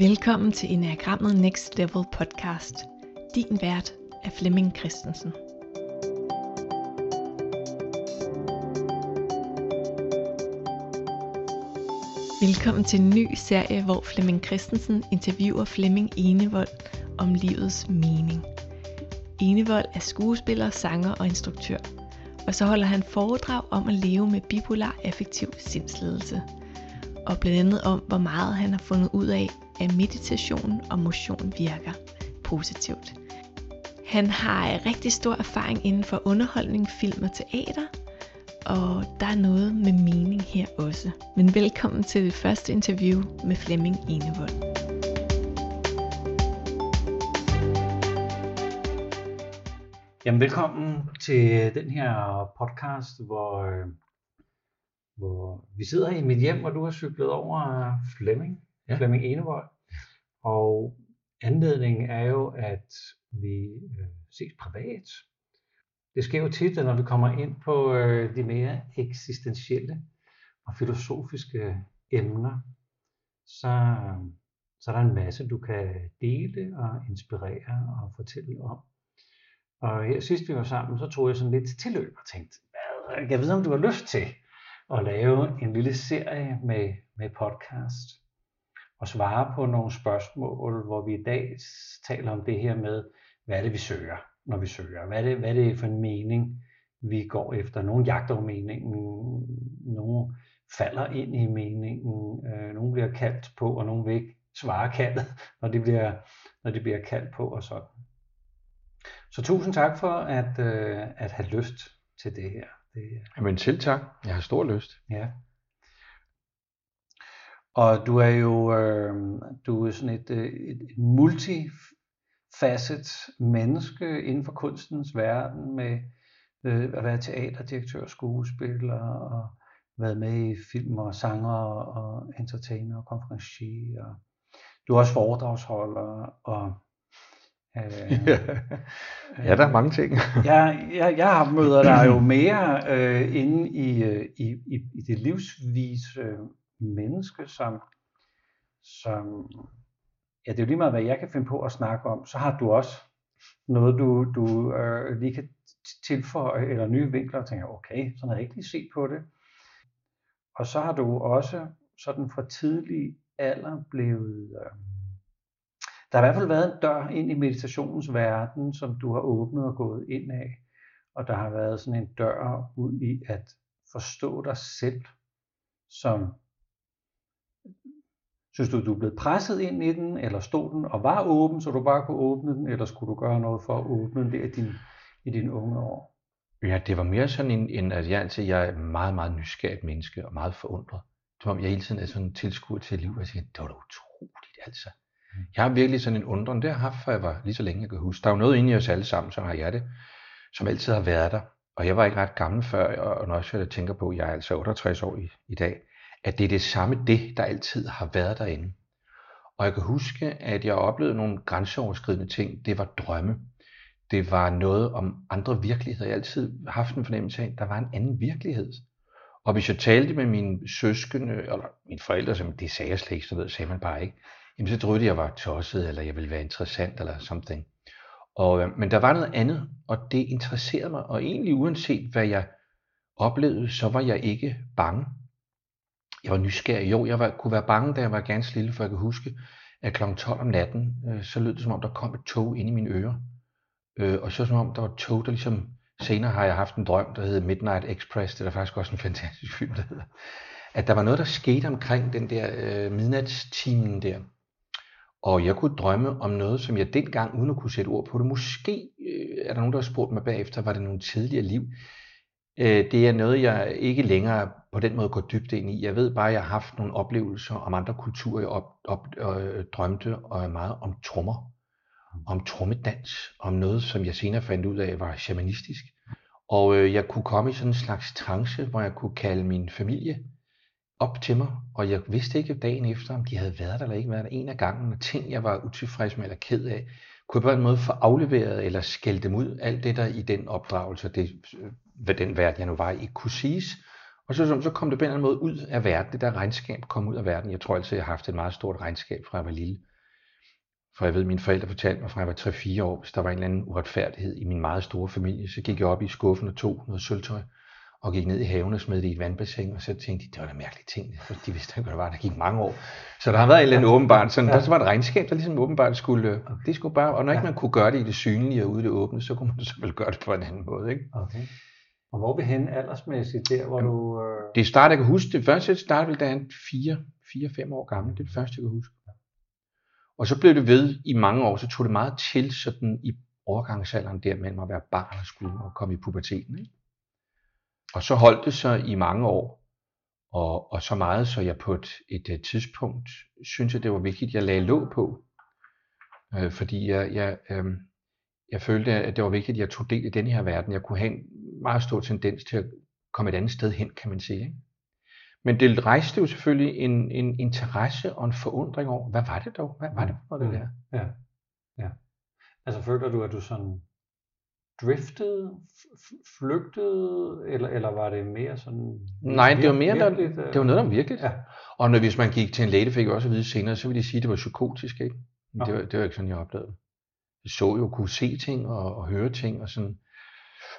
Velkommen til Enagrammet Next Level podcast. Din vært er Flemming Christensen. Velkommen til en ny serie, hvor Flemming Christensen interviewer Flemming Enevold om livets mening. Enevold er skuespiller, sanger og instruktør. Og så holder han foredrag om at leve med bipolar affektiv sindsledelse. Og blandt andet om, hvor meget han har fundet ud af, at meditation og motion virker positivt. Han har rigtig stor erfaring inden for underholdning, film og teater, og der er noget med mening her også. Men velkommen til det første interview med Flemming Enevold. Jamen velkommen til den her podcast, hvor, øh, hvor vi sidder i mit hjem, hvor du har cyklet over Flemming, ja. Flemming Enevold. Og anledningen er jo, at vi øh, ses privat. Det sker jo tit, at når vi kommer ind på øh, de mere eksistentielle og filosofiske emner, så, så er der en masse, du kan dele og inspirere og fortælle om. Og her sidst vi var sammen, så tog jeg sådan lidt tilløb og tænkte, hvad, jeg ved om du har lyst til at lave en lille serie med, med podcast og svare på nogle spørgsmål, hvor vi i dag taler om det her med, hvad er det vi søger, når vi søger? Hvad er det, hvad er det for en mening, vi går efter? Nogle jagter over meningen, nogle falder ind i meningen, øh, nogle bliver kaldt på, og nogle vil ikke svare kaldet, når de bliver, når de bliver kaldt på og sådan. Så tusind tak for at, øh, at have lyst til det her. Det, Jamen selv tak. Jeg har stor lyst. Ja. Og du er jo øh, du er sådan et, øh, et, et multifacet menneske inden for kunstens verden med øh, at være teaterdirektør, skuespiller og været med i film og sanger og entertainer og konferencier. Og du er også foredragsholder og Øh, ja, der er mange ting. jeg, jeg, jeg møder dig jo mere øh, inde i, øh, i, i, i det livsvis øh, menneske, som, som, ja, det er jo lige meget, hvad jeg kan finde på at snakke om, så har du også noget, du, du øh, lige kan tilføje, eller nye vinkler, og tænker, okay, sådan har jeg ikke lige set på det. Og så har du også sådan fra tidlig alder blevet, øh, der har i hvert fald været en dør ind i meditationens verden, som du har åbnet og gået ind af. Og der har været sådan en dør ud i at forstå dig selv som Synes du, du er blevet presset ind i den, eller stod den og var åben, så du bare kunne åbne den, eller skulle du gøre noget for at åbne den der i, din, i dine unge år? Ja, det var mere sådan en, en at jeg altid jeg er meget, meget nysgerrigt menneske og meget forundret. Som om jeg hele tiden er sådan tilskuer til liv, og jeg siger, det var da utroligt altså. Mm. Jeg har virkelig sådan en undren, det har haft, for jeg var lige så længe, jeg kan huske. Der er jo noget inde i os alle sammen, som har jeg det, som altid har været der. Og jeg var ikke ret gammel før, og når jeg tænker på, at jeg er altså 68 år i, i dag, at det er det samme det, der altid har været derinde. Og jeg kan huske, at jeg oplevede nogle grænseoverskridende ting. Det var drømme. Det var noget om andre virkeligheder. Jeg har altid haft en fornemmelse af, at der var en anden virkelighed. Og hvis jeg talte med mine søskende, eller mine forældre, som det sagde jeg slet ikke, så ved, sagde man bare ikke, jamen så troede jeg, jeg var tosset, eller jeg ville være interessant, eller something. Og, øh, men der var noget andet, og det interesserede mig, og egentlig uanset hvad jeg oplevede, så var jeg ikke bange. Jeg var nysgerrig. Jo, jeg var, kunne være bange, da jeg var ganske lille, for jeg kan huske, at kl. 12 om natten, øh, så lød det som om, der kom et tog ind i mine ører. Øh, og så som om, der var et tog, der ligesom... Senere har jeg haft en drøm, der hedder Midnight Express. Det er der faktisk også en fantastisk film, der hedder. At der var noget, der skete omkring den der øh, midnatstimen der. Og jeg kunne drømme om noget, som jeg dengang, uden at kunne sætte ord på det, måske øh, er der nogen, der har spurgt mig bagefter, var det nogle tidligere liv? Øh, det er noget, jeg ikke længere på den måde går dybt ind i. Jeg ved bare, at jeg har haft nogle oplevelser om andre kulturer. Jeg op, op, øh, drømte og meget om trommer, om trommedans, om noget, som jeg senere fandt ud af var shamanistisk. Og øh, jeg kunne komme i sådan en slags trance, hvor jeg kunne kalde min familie op til mig, og jeg vidste ikke dagen efter, om de havde været der eller ikke været der en af gangen, og ting, jeg var utilfreds med eller ked af, kunne jeg på en måde få afleveret eller skælde dem ud, alt det der i den opdragelse, det, øh, hvad den verden, jeg nu var i, kunne siges. Og så, så kom det på en eller anden måde ud af verden, det der regnskab kom ud af verden. Jeg tror altid, jeg har haft et meget stort regnskab fra jeg var lille. For jeg ved, at mine forældre fortalte mig, fra jeg var 3-4 år, hvis der var en eller anden uretfærdighed i min meget store familie, så gik jeg op i skuffen og tog noget sølvtøj, og gik ned i haven og smed det i et vandbassin, og så tænkte de, det var da mærkelige ting, for de vidste ikke, hvad det var, der gik mange år. Så der har været en eller anden åbenbart, sådan, der var et regnskab, der ligesom åbenbart skulle, øh, det skulle bare, og når ikke man kunne gøre det i det synlige og ude i det åbne, så kunne man så vel gøre det på en anden måde, ikke? Okay. Og hvor vi hen aldersmæssigt der, hvor Jamen, du... Øh... Det startede, jeg kan huske, det første startede, da han 4-5 år gammel, det er det første, jeg kan huske. Og så blev det ved i mange år, så tog det meget til sådan i overgangsalderen der mellem at være barn og skulle og komme i puberteten. Ikke? Og så holdt det sig i mange år, og, og så meget, så jeg på et, et, et tidspunkt synes at det var vigtigt, at jeg lagde låg på. Øh, fordi jeg, jeg, øh, jeg følte, at det var vigtigt, at jeg tog del i den her verden. Jeg kunne have en meget stor tendens til at komme et andet sted hen, kan man sige. Ikke? Men det rejste jo selvfølgelig en, en interesse og en forundring over, hvad var det dog? Hvad var det for det der? Ja, ja. Altså føler du, at du sådan driftede, flygtede, eller, eller var det mere sådan... Nej, det var mere, der, det var noget, der virkeligt. Ja. Og når, hvis man gik til en læge, fik jeg også at vide senere, så ville de sige, at det var psykotisk, ikke? Men det, var, det var ikke sådan, jeg oplevede. Så jo, kunne se ting og, og høre ting, og sådan.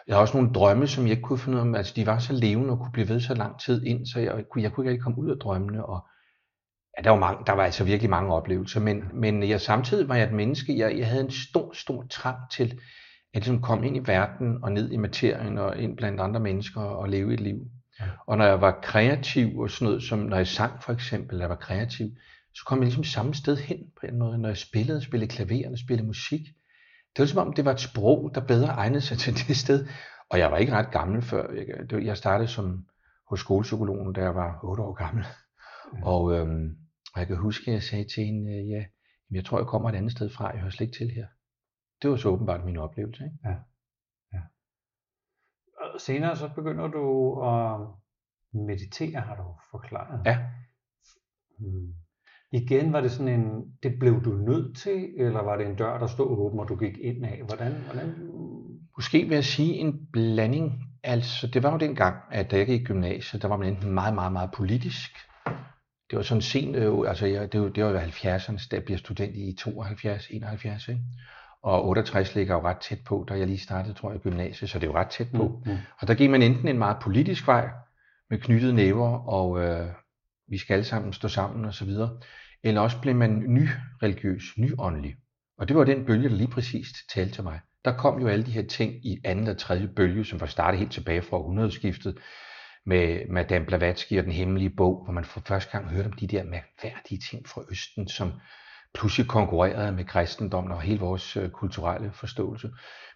Jeg har også nogle drømme, som jeg ikke kunne finde ud af, altså de var så levende og kunne blive ved så lang tid ind, så jeg kunne, jeg kunne ikke rigtig komme ud af drømmene, og ja, der var, mange, der var altså virkelig mange oplevelser, men, men jeg, samtidig var jeg et menneske, jeg, jeg havde en stor, stor trang til, at ligesom komme ind i verden og ned i materien og ind blandt andre mennesker og leve et liv. Og når jeg var kreativ og sådan noget, som når jeg sang for eksempel, jeg var kreativ, så kom jeg ligesom samme sted hen på en måde, når jeg spillede, spillede klaver og spillede musik. Det var som om, det var et sprog, der bedre egnede sig til det sted. Og jeg var ikke ret gammel før. Jeg startede som hos skolepsykologen, da jeg var 8 år gammel. Ja. Og, øhm, og jeg kan huske, at jeg sagde til hende, ja, jeg tror, jeg kommer et andet sted fra. Jeg hører slet ikke til her. Det var så åbenbart min oplevelse. Ikke? Ja. ja. Og senere så begynder du at meditere, har du forklaret. Ja. Hmm. Igen var det sådan en, det blev du nødt til, eller var det en dør, der stod åben, og du gik ind af? Hvordan, hvordan? Måske vil jeg sige en blanding. Altså, det var jo den gang, at da jeg gik i gymnasiet, der var man enten meget, meget, meget politisk. Det var sådan sent, øh, altså jeg, det, var, det var jo 70'erne, da jeg blev student i 72, 71, ikke? Og 68 ligger jo ret tæt på, da jeg lige startede, tror jeg, gymnasiet, så det er jo ret tæt på. Mm, mm. Og der gik man enten en meget politisk vej, med knyttede næver, og øh, vi skal alle sammen stå sammen og så videre, eller også blev man ny-religiøs, nyåndelig. Og det var den bølge, der lige præcis talte til mig. Der kom jo alle de her ting i anden og tredje bølge, som var startet helt tilbage fra århundredeskiftet, med Madame Blavatsky og den hemmelige bog, hvor man for første gang hørte om de der mærkværdige ting fra Østen, som pludselig konkurrerede med kristendommen og hele vores øh, kulturelle forståelse.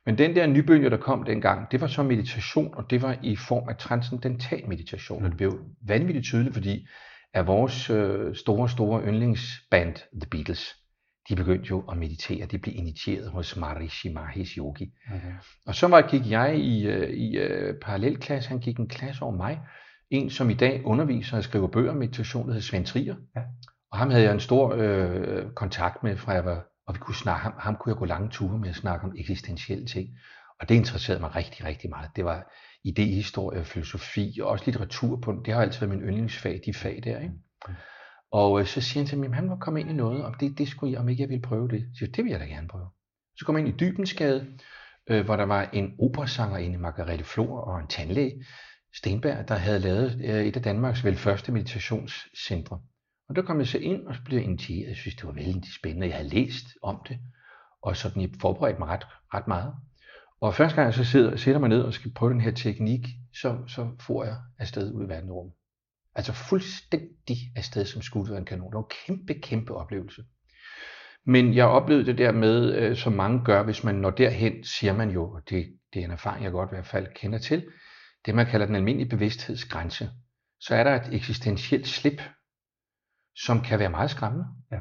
Men den der nybølge, der kom dengang, det var så meditation, og det var i form af transcendental meditation. Og det blev vanvittigt tydeligt, fordi at vores øh, store, store yndlingsband, The Beatles, de begyndte jo at meditere. De blev initieret hos Maharishi Mahesh Yogi. Okay. Og så var, gik jeg i, uh, i uh, parallelklasse. Han gik en klasse over mig. En, som i dag underviser og skriver bøger om meditation, der hedder Svend Trier. Ja. Og ham havde jeg en stor øh, kontakt med, fra jeg var, og vi kunne snakke, ham, ham kunne jeg gå lange ture med at snakke om eksistentielle ting. Og det interesserede mig rigtig, rigtig meget. Det var idehistorie, filosofi og også litteratur. På, det har altid været min yndlingsfag, de fag der. Ikke? Og øh, så siger han til mig, at han må komme ind i noget, om det, det skulle jeg, om ikke jeg ville prøve det. Så siger, det vil jeg da gerne prøve. Så kom jeg ind i Dybensgade, øh, hvor der var en operasangerinde, Margarete Flor, og en tandlæge, Stenberg, der havde lavet øh, et af Danmarks vel første meditationscentre. Og der kom jeg så ind, og så blev jeg initieret. Jeg synes, det var vældig spændende. Jeg havde læst om det, og sådan jeg forberedte mig ret, ret meget. Og første gang jeg så sidder, sætter mig ned og skal prøve den her teknik, så, så får jeg afsted ud i verdenrummet. Altså fuldstændig afsted som skudt af en kanon. Det var en kæmpe, kæmpe oplevelse. Men jeg oplevede det der med, øh, som mange gør, hvis man når derhen, siger man jo, og det, det er en erfaring, jeg godt i hvert fald kender til, det man kalder den almindelige bevidsthedsgrænse. Så er der et eksistentielt slip, som kan være meget skræmmende. Ja.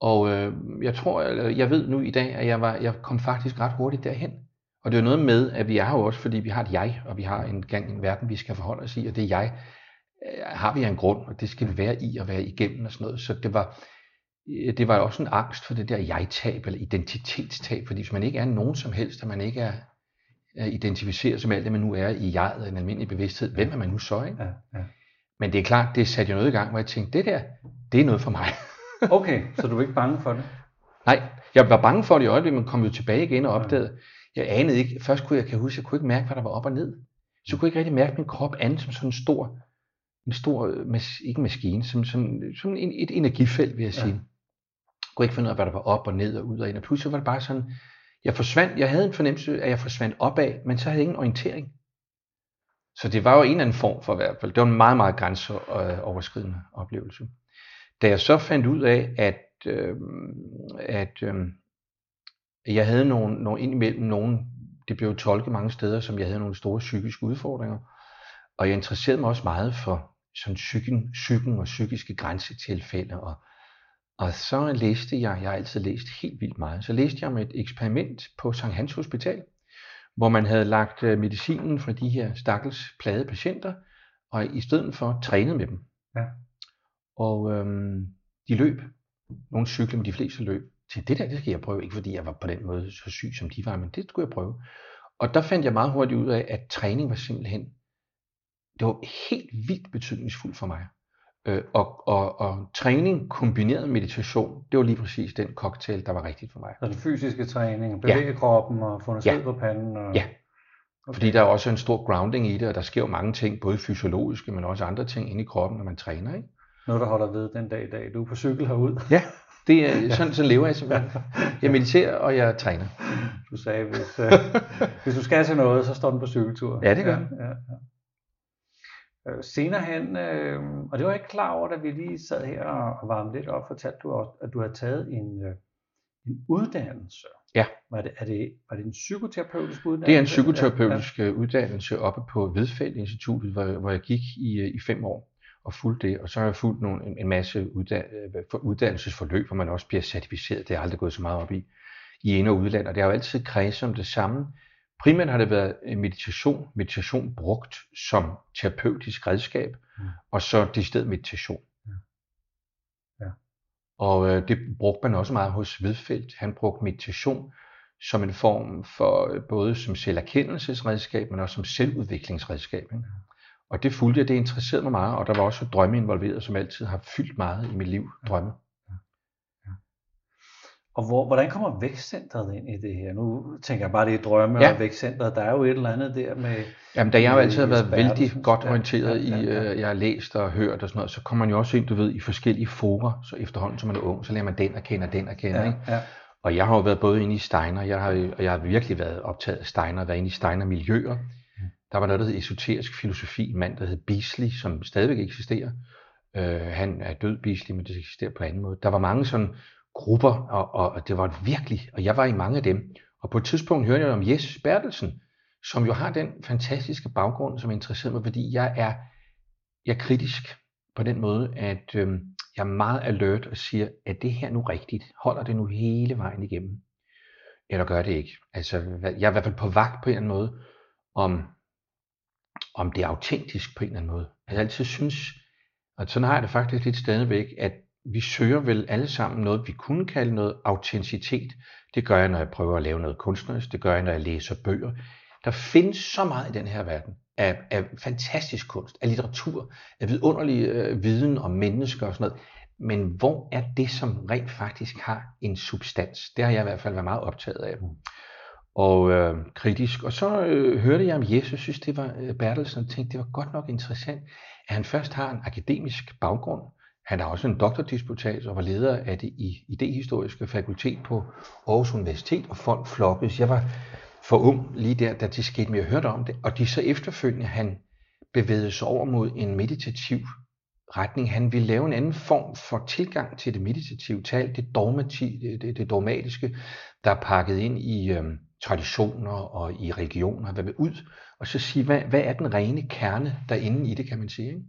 Og øh, jeg tror, jeg ved nu i dag, at jeg, var, jeg kom faktisk ret hurtigt derhen. Og det er noget med, at vi er her også, fordi vi har et jeg, og vi har en gang en verden, vi skal forholde os i, og det jeg øh, har vi en grund, og det skal vi være i og være igennem og sådan noget. Så det var, øh, det var også en angst for det der jeg-tab eller identitetstab, fordi hvis man ikke er nogen som helst, og man ikke er, er identificeret som alt det, man nu er i jeget, en almindelig bevidsthed, hvem er man nu så? Ikke? Ja, ja. Men det er klart, det satte jo noget i gang, hvor jeg tænkte, det der, det er noget for mig. okay, så du er ikke bange for det? Nej, jeg var bange for det i øjeblikket, men kom jo tilbage igen og opdagede, jeg anede ikke, først kunne jeg, kan huske, jeg kunne ikke mærke, hvad der var op og ned. Så kunne jeg ikke rigtig mærke min krop andet som sådan en stor, en stor, øh, mas, ikke maskine, som, som, som en, et energifelt, vil jeg sige. Ja. Jeg kunne ikke finde ud af, hvad der var op og ned og ud og ind, og pludselig var det bare sådan, jeg forsvandt, jeg havde en fornemmelse, at jeg forsvandt opad, men så havde jeg ingen orientering. Så det var jo en eller anden form for i hvert fald. Det var en meget, meget grænseoverskridende oplevelse. Da jeg så fandt ud af, at, øh, at øh, jeg havde nogle, nogle indimellem nogle, det blev tolket mange steder, som jeg havde nogle store psykiske udfordringer. Og jeg interesserede mig også meget for sådan psyken, psyken og psykiske grænsetilfælde. Og, og så læste jeg, jeg har altid læst helt vildt meget, så læste jeg om et eksperiment på Sankt Hans Hospital, hvor man havde lagt øh, medicinen fra de her stakkels plade patienter, og i stedet for trænet med dem. Ja. Og øhm, de løb. Nogle cykler, men de fleste løb. Til det der, det skal jeg prøve. Ikke fordi jeg var på den måde så syg, som de var, men det skulle jeg prøve. Og der fandt jeg meget hurtigt ud af, at træning var simpelthen, det var helt vildt betydningsfuldt for mig. Øh, og, og, og træning kombineret med meditation, det var lige præcis den cocktail, der var rigtigt for mig. Altså fysiske træning, bevæge ja. kroppen og få noget ja. på panden? Og... Ja, okay. fordi der er også en stor grounding i det, og der sker jo mange ting, både fysiologiske, men også andre ting inde i kroppen, når man træner. Ikke? Noget, der holder ved den dag i dag. Du er på cykel herud. Ja, det er, sådan, sådan lever jeg simpelthen. Jeg mediterer, og jeg træner. Du sagde, hvis, øh, hvis du skal til noget, så står den på cykeltur. Ja, det gør ja, ja, ja. Øh, senere hen, øh, og det var jeg ikke klar over, da vi lige sad her og varmede lidt op, fortalte du også, at du har taget en, øh, en uddannelse. Ja. Var det, er det, var det en psykoterapeutisk uddannelse? Det er en psykoterapeutisk ja, ja. uddannelse oppe på Vedfeldt Instituttet, hvor, hvor jeg gik i, øh, i fem år og fulgt det. Og så har jeg fulgt nogle, en, en masse uddan, øh, uddannelsesforløb, hvor man også bliver certificeret. Det har aldrig gået så meget op i, i ind- og udland. Og det har jo altid kredset om det samme. Primært har det været meditation, meditation brugt som terapeutisk redskab, mm. og så det sted meditation. Ja. Ja. Og øh, det brugte man også meget hos Vedfeldt. Han brugte meditation som en form for øh, både som selverkendelsesredskab, men også som selvudviklingsredskab. Ikke? Og det fulgte jeg, det interesserede mig meget, og der var også drømme involveret, som altid har fyldt meget i mit liv, drømme. Og hvor, hvordan kommer vækstcentret ind i det her? Nu tænker jeg bare, det er drømme ja. og vækstcentret. Der er jo et eller andet der med... Jamen, da jeg jo altid har været vældig godt orienteret ja, ja, ja. i, øh, jeg har læst og hørt og sådan noget, så kommer man jo også ind, du ved, i forskellige fora, så efterhånden, som man er ung, så lærer man den at kende og den at kende, ja, ikke? Ja. Og jeg har jo været både inde i Steiner, jeg har, og jeg har virkelig været optaget af Steiner, været inde i Steiner-miljøer. Der var noget, der hed esoterisk filosofi, en mand, der hed Beasley, som stadigvæk eksisterer. Øh, han er død, Beasley, men det eksisterer på en anden måde. Der var mange sådan grupper, og, og, og det var virkelig, og jeg var i mange af dem. Og på et tidspunkt hørte jeg om Jes Bertelsen, som jo har den fantastiske baggrund, som interesserede mig, fordi jeg er, jeg er kritisk på den måde, at øh, jeg er meget alert og siger, er det her nu rigtigt? Holder det nu hele vejen igennem? Eller gør det ikke? Altså, jeg er i hvert fald på vagt på en eller anden måde, om, om det er autentisk på en eller anden måde. Jeg altid synes, og sådan har jeg det faktisk lidt stadigvæk, at vi søger vel alle sammen noget, vi kunne kalde noget autenticitet. Det gør jeg, når jeg prøver at lave noget kunstnerisk. Det gør jeg, når jeg læser bøger. Der findes så meget i den her verden af, af fantastisk kunst, af litteratur, af vidunderlig øh, viden om mennesker og sådan noget. Men hvor er det, som rent faktisk har en substans? Det har jeg i hvert fald været meget optaget af. Mm. Og øh, kritisk. Og så øh, hørte jeg om Jesus, synes det var øh, Bertelsen, og tænkte, det var godt nok interessant, at han først har en akademisk baggrund, han har også en doktordisputat og var leder af det i idehistoriske fakultet på Aarhus Universitet, og folk flokkedes. Jeg var for ung lige der, da det skete, men jeg hørte om det. Og de så efterfølgende, han bevægede sig over mod en meditativ retning. Han ville lave en anden form for tilgang til det meditative tal, det, dogmati, det, det dogmatiske, der er pakket ind i øh, traditioner og i religioner, hvad vil ud, og så sige, hvad, hvad er den rene kerne derinde i det, kan man sige. Ikke?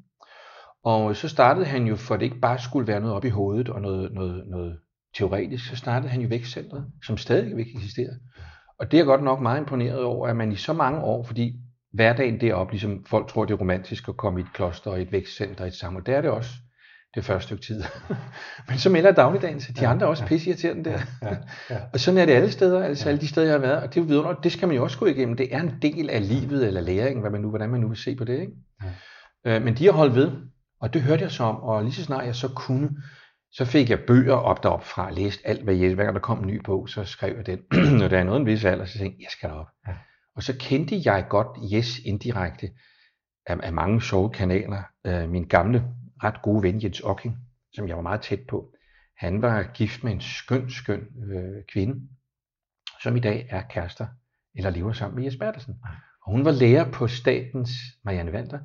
Og så startede han jo, for det ikke bare skulle være noget op i hovedet og noget, noget, noget teoretisk, så startede han jo vækstcentret, som stadigvæk eksisterer. Og det er godt nok meget imponeret over, at man i så mange år, fordi hverdagen deroppe, ligesom folk tror, det er romantisk at komme i et kloster og et vækstcenter og et samfund, det er det også det første stykke tid. Men så melder dagligdagen sig. De ja, andre er også ja, pisse irriterende der. Ja, ja, ja. og sådan er det alle steder, altså ja. alle de steder, jeg har været. Og det er videre, det skal man jo også gå igennem. Det er en del af livet eller læringen, hvad man nu, hvordan man nu vil se på det. Ikke? Ja. Øh, men de har holdt ved. Og det hørte jeg så om, og lige så snart jeg så kunne, Så fik jeg bøger op derop fra, læste alt, hvad Jes, hver gang der kom en ny bog, så skrev jeg den. Når der er noget en vis alder, så tænkte jeg, jeg skal derop. Ja. Og så kendte jeg godt Jes indirekte af, af mange sjove kanaler. Øh, min gamle, ret gode ven Jens Ocking, som jeg var meget tæt på, han var gift med en skøn, skøn øh, kvinde, som i dag er kærester, eller lever sammen med Jes Bertelsen. Og hun var lærer på statens, Marianne Vanter,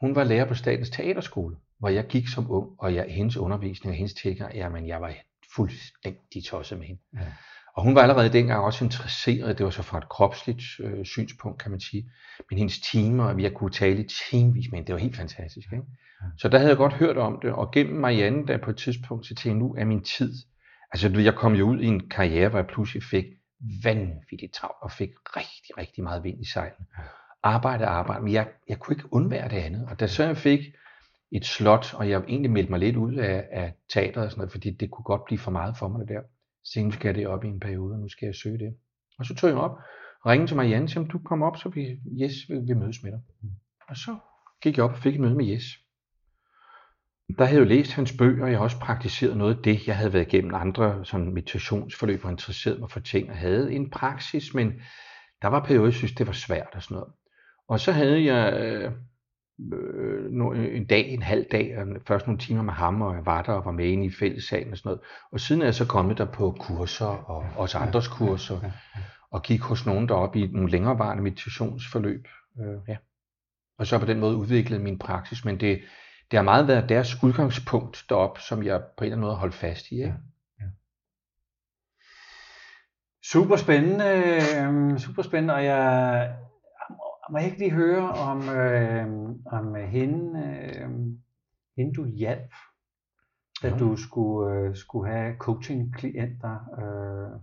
hun var lærer på statens teaterskole, hvor jeg gik som ung, og jeg, hendes undervisning og hendes tilgang, jamen jeg var fuldstændig tosset med hende. Ja. Og hun var allerede dengang også interesseret, det var så fra et kropsligt øh, synspunkt, kan man sige. Men hendes timer, og jeg kunne tale i timevis med hende, det var helt fantastisk. Ikke? Så der havde jeg godt hørt om det, og gennem Marianne, der på et tidspunkt, så tænkte jeg, nu er min tid. Altså, jeg kom jo ud i en karriere, hvor jeg pludselig fik vanvittigt travlt, og fik rigtig, rigtig meget vind i sejlen. Arbejde, arbejde, men jeg, jeg kunne ikke undvære det andet. Og da så jeg fik et slot, og jeg egentlig meldte mig lidt ud af, af teateret og sådan noget, fordi det kunne godt blive for meget for mig det der. Så nu skal jeg det op i en periode, og nu skal jeg søge det. Og så tog jeg op og ringede til Marianne, og du kommer op, så vi, Jes vil, vil mødes med dig. Mm. Og så gik jeg op og fik et møde med Jes. Der havde jeg jo læst hans bøger, og jeg har også praktiseret noget af det. Jeg havde været igennem andre sådan meditationsforløb og interesseret mig for ting, og havde en praksis, men der var perioder, jeg synes, det var svært og sådan noget. Og så havde jeg øh, øh, en dag, en halv dag, og først nogle timer med ham, og jeg var der og var med inde i fællessalen og sådan noget. Og siden er jeg så kommet der på kurser, og også andres kurser, og gik hos nogen deroppe i nogle længerevarende meditationsforløb. Øh, ja. Og så på den måde udviklet min praksis, men det, det har meget været deres udgangspunkt derop, som jeg på en eller anden måde har holdt fast i. Ikke? Ja. Ja. Super spændende, øh, super spændende, og jeg må jeg ikke lige høre om, øh, om hende, øh, hende du hjalp, da ja. du skulle, øh, skulle have coaching-klienter. Øh,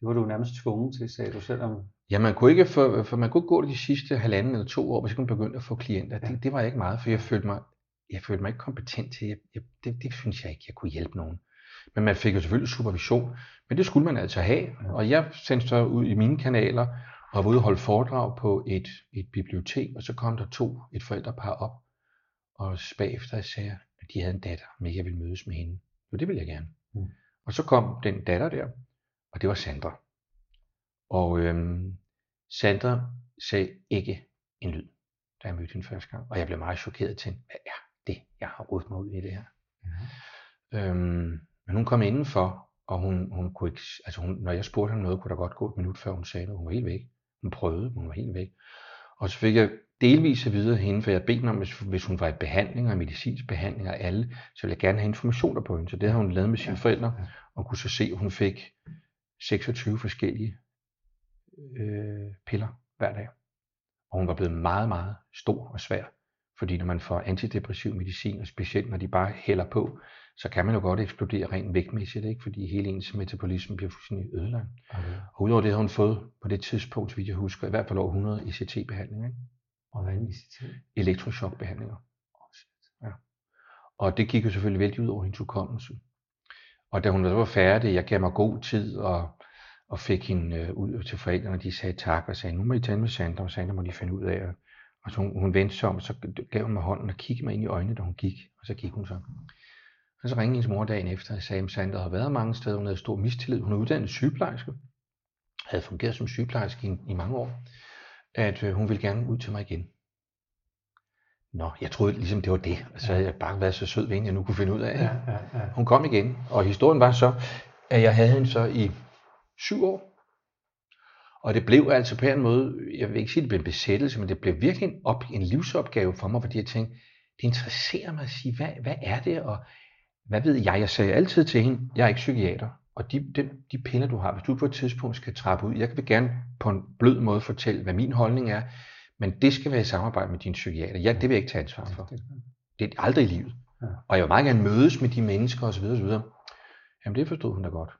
det var du nærmest tvunget til, sagde du selv om. Ja, man kunne ikke, for, for man kunne gå de sidste halvanden eller to år, hvis man begyndte at få klienter. Ja. Det, det var ikke meget, for jeg følte mig, jeg følte mig ikke kompetent til, jeg, jeg, det, det synes jeg ikke, jeg kunne hjælpe nogen. Men man fik jo selvfølgelig supervision, men det skulle man altså have. Og jeg sendte så ud i mine kanaler, var ude og holde foredrag på et, et bibliotek, og så kom der to, et forældrepar op, og bagefter sagde, at de havde en datter, men jeg ville mødes med hende. Jo, det ville jeg gerne. Mm. Og så kom den datter der, og det var Sandra. Og øhm, Sandra sagde ikke en lyd, da jeg mødte hende første gang. Og jeg blev meget chokeret til, hvad er det, jeg har rodet mig ud i det her? Mm. Øhm, men hun kom indenfor, og hun, hun kunne ikke, altså hun, når jeg spurgte hende noget, kunne der godt gå et minut, før hun sagde noget. Hun var helt væk. Hun prøvede, hun var helt væk. Og så fik jeg delvis at vide hende, for jeg bedte om, hvis, hvis hun var i behandling og medicinsk behandling og alle, så ville jeg gerne have informationer på hende. Så det har hun lavet med sine forældre, og kunne så se, at hun fik 26 forskellige øh, piller hver dag. Og hun var blevet meget, meget stor og svær. Fordi når man får antidepressiv medicin, og specielt når de bare hælder på, så kan man jo godt eksplodere rent vægtmæssigt, ikke? fordi hele ens metabolisme bliver fuldstændig ødelagt. Okay. Og udover det har hun fået på det tidspunkt, så jeg husker, i hvert fald over 100 ECT-behandlinger. Ikke? Og hvad er en ECT? Elektrochokbehandlinger. Oh, ja. Og det gik jo selvfølgelig vældig ud over hendes hukommelse. Og da hun var færdig, jeg gav mig god tid og, og fik hende øh, ud til forældrene, og de sagde tak og sagde, nu må I tale med Sandra, og Sandra må de finde ud af. Og så hun, hun vendte sig om, så gav hun mig hånden og kiggede mig ind i øjnene, da hun gik, og så gik hun så. Og så ringede hendes mor dagen efter og sagde, at Sandra har været mange steder, hun havde stor mistillid. Hun er uddannet sygeplejerske, havde fungeret som sygeplejerske i, i mange år, at øh, hun ville gerne ud til mig igen. Nå, jeg troede ligesom det var det. Så havde jeg bare været så sød ved hende, jeg nu kunne finde ud af. Ja, ja, ja. Hun kom igen, og historien var så, at jeg havde hende så i syv år. Og det blev altså på en måde, jeg vil ikke sige, at det blev en besættelse, men det blev virkelig en, op, en livsopgave for mig, fordi jeg tænkte, det interesserer mig at sige, hvad, hvad er det, og hvad ved jeg? Jeg sagde altid til hende, jeg er ikke psykiater, og de, de, de piller, du har, hvis du på et tidspunkt skal trappe ud, jeg vil gerne på en blød måde fortælle, hvad min holdning er, men det skal være i samarbejde med din psykiater. Ja, det vil jeg ikke tage ansvar for. Det er aldrig i livet. Og jeg vil meget gerne mødes med de mennesker osv. osv. Jamen det forstod hun da godt.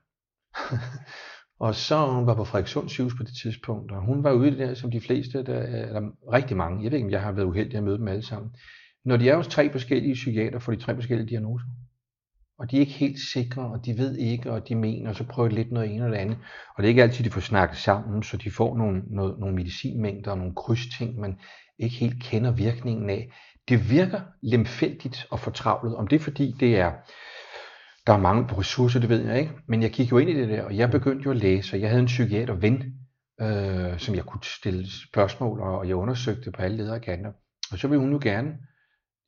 og så hun var på Frederikssund sygehus på det tidspunkt, og hun var ude der som de fleste, der, eller rigtig mange, jeg ved ikke, om jeg har været uheldig at møde dem alle sammen. Når de er hos tre forskellige psykiater, får de tre forskellige diagnoser og de er ikke helt sikre, og de ved ikke, og de mener, og så prøver de lidt noget ene eller andet. Og det er ikke altid, de får snakket sammen, så de får nogle, noget, nogle medicinmængder og nogle krydsting, man ikke helt kender virkningen af. Det virker lemfældigt og fortravlet. Om det er fordi, det er Der er mange ressourcer, det ved jeg ikke, men jeg gik jo ind i det der, og jeg begyndte jo at læse, og jeg havde en psykiater ven, øh, som jeg kunne stille spørgsmål, og jeg undersøgte på alle ledere kanter. Og så ville hun jo gerne,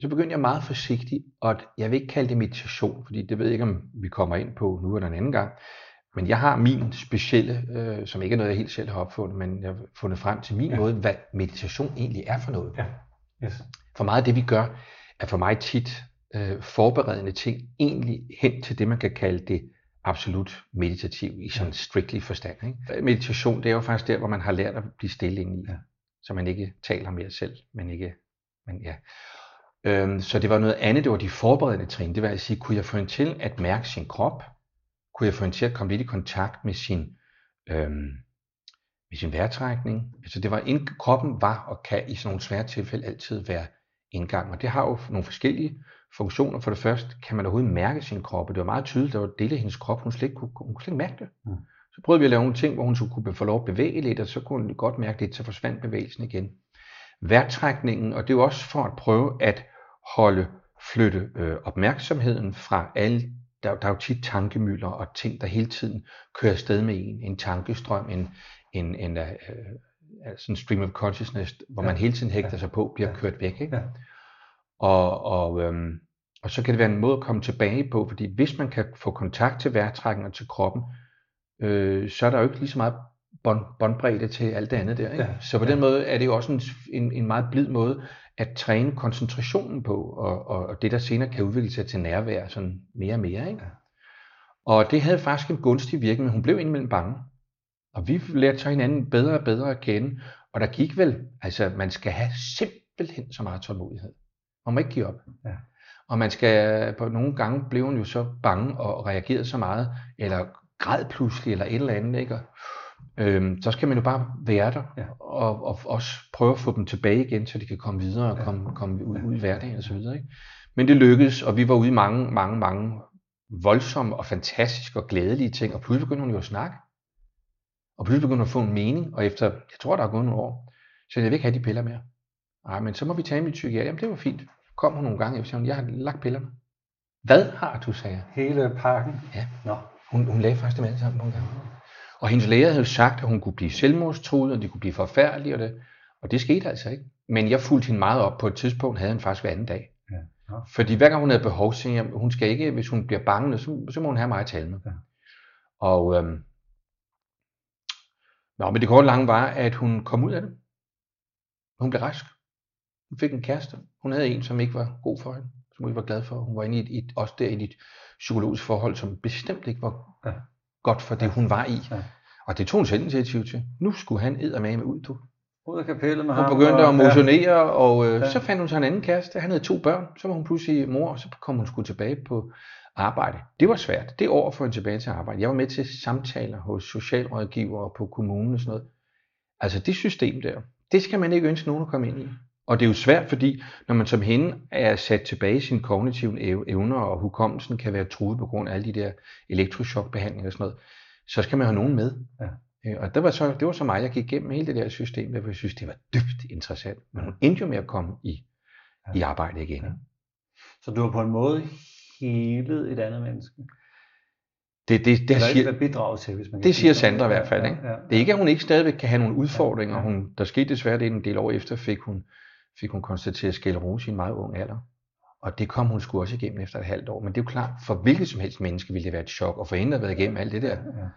så begyndte jeg meget forsigtigt, og jeg vil ikke kalde det meditation, fordi det ved jeg ikke, om vi kommer ind på nu eller en anden gang, men jeg har min specielle, øh, som ikke er noget, jeg helt selv har opfundet, men jeg har fundet frem til min ja. måde, hvad meditation egentlig er for noget. Ja. Yes. For meget af det, vi gør, er for mig tit øh, forberedende ting, egentlig hen til det, man kan kalde det absolut meditativ i sådan strictly forstand. Ikke? Meditation, det er jo faktisk der, hvor man har lært at blive stille ind i, ja. så man ikke taler mere selv, men ikke, men ja. Øhm, så det var noget andet, det var de forberedende trin. Det var at sige, kunne jeg få en til at mærke sin krop? Kunne jeg få en til at komme lidt i kontakt med sin, øhm, med sin vejrtrækning? Altså det var, ind, kroppen var og kan i sådan nogle svære tilfælde altid være indgang. Og det har jo nogle forskellige funktioner. For det første kan man overhovedet mærke sin krop, og det var meget tydeligt, der var dele af hendes krop, hun slet ikke kunne, hun kunne slet ikke mærke det. Mm. Så prøvede vi at lave nogle ting, hvor hun så kunne få lov at bevæge lidt, og så kunne hun godt mærke det, så forsvandt bevægelsen igen. Værtrækningen, og det er jo også for at prøve at holde, flytte øh, opmærksomheden fra alle, der, der er jo tit tankemøller og ting, der hele tiden kører afsted med en, en tankestrøm, en, en, en uh, sådan en stream of consciousness, hvor ja. man hele tiden hægter ja. sig på, bliver ja. kørt væk. Ikke? Ja. Og, og, øhm, og så kan det være en måde at komme tilbage på, fordi hvis man kan få kontakt til vejrtrækken og til kroppen, øh, så er der jo ikke lige så meget bånd, båndbredde til alt det andet der. Ikke? Ja. Så på den måde er det jo også en, en, en meget blid måde at træne koncentrationen på, og, og, og det der senere kan udvikle sig til nærvær sådan mere og mere. Ikke? Ja. Og det havde faktisk en gunstig virkning, men hun blev indimellem bange. Og vi lærte så hinanden bedre og bedre at kende, og der gik vel, altså man skal have simpelthen så meget tålmodighed. Man må ikke give op. Ja. Og man skal, på nogle gange blev hun jo så bange og reagerede så meget, eller græd pludselig, eller et eller andet, ikke? Og, øhm, så skal man jo bare være der, ja. og, og også prøve at få dem tilbage igen, så de kan komme videre og komme, komme ud, ud i hverdagen og så videre. Ikke? Men det lykkedes, og vi var ude i mange, mange, mange voldsomme og fantastiske og glædelige ting, og pludselig begyndte hun jo at snakke. Og pludselig begyndte hun at få en mening, og efter, jeg tror, der er gået nogle år, så jeg vil ikke have de piller mere. Nej, men så må vi tage mit psykiater. Jamen, det var fint. Kom hun nogle gange, og sagde, jeg har lagt pillerne. Hvad har du, sagde jeg. Hele pakken? Ja. Nå. Hun, hun lagde faktisk dem alle sammen på en gang. Og hendes læger havde sagt, at hun kunne blive selvmordstruet, og det kunne blive forfærdeligt, og det, og det skete altså ikke. Men jeg fulgte hende meget op. På et tidspunkt havde hun faktisk hver anden dag. Ja. Ja. Fordi hver gang hun havde behov, så jeg, hun skal ikke, hvis hun bliver bange, så, så må hun have mig at tale med. Ja. Og øhm, Nå, men det korte lange var, at hun kom ud af det. Hun blev rask. Hun fik en kæreste. Hun havde en, som ikke var god for hende, som hun ikke var glad for. Hun var inde i et, et, også der i et psykologisk forhold, som bestemt ikke var ja. Godt for det, hun var i. Ja. Og det tog hun selv initiativ til. Nu skulle han med ud, du. Ud af kapellet med hun ham. Hun begyndte og, at motionere, ja. og øh, ja. så fandt hun sig en anden kæreste. Han havde to børn. Så var hun pludselig mor, og så kom hun sgu tilbage på arbejde. Det var svært. Det år for en tilbage til arbejde. Jeg var med til samtaler hos socialrådgivere på kommunen og sådan noget. Altså det system der, det skal man ikke ønske nogen at komme ind i. Og det er jo svært, fordi når man som hende er sat tilbage i sine kognitive evner, og hukommelsen kan være truet på grund af alle de der elektrochokbehandlinger og sådan noget, så skal man have nogen med. Ja. Øh, og det var, så, det var så mig, jeg gik igennem hele det der system, hvor jeg synes, det var dybt interessant. Men hun endte jo med at komme i, ja. i arbejde igen. Ja. Så du var på en måde helet et andet menneske? Det, det, det, siger, ikke bidrage til, hvis man det siger Sandra i hvert fald. Ikke? Ja, ja, Det er ikke, at hun ikke stadigvæk kan have nogle udfordringer. Hun, der skete desværre det en del år efter, fik hun, fik hun konstateret sklerose i en meget ung alder. Og det kom hun sgu også igennem efter et halvt år. Men det er jo klart, for hvilket som helst menneske ville det være et chok, og for hende at været igennem alt det der. Ja, ja.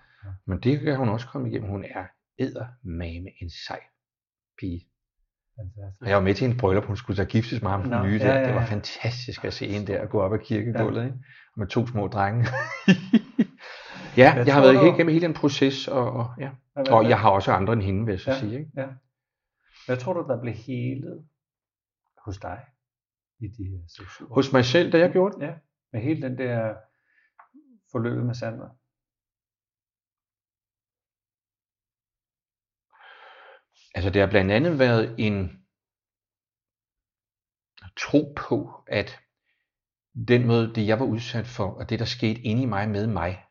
Men det kan hun også komme igennem. Hun er eddermame en sej pige. Fantastisk. Jeg var med til en bryllup, hun skulle så giftes med ham den nye der. Ja, ja, ja. Det var fantastisk at se en der gå op ad kirkegulvet, ja. ikke? med to små drenge. ja, jeg, jeg har været du... igennem hele den proces, og, og, ja. og jeg har også andre end hende, vil jeg så ja, sige. Ikke? Ja. Hvad tror du, der blev helet hos dig i de her år? Hos mig selv, da jeg gjorde det? Ja, med hele den der forløb med Sandra. Altså det har blandt andet været en tro på, at den måde, det jeg var udsat for, og det der skete inde i mig med mig,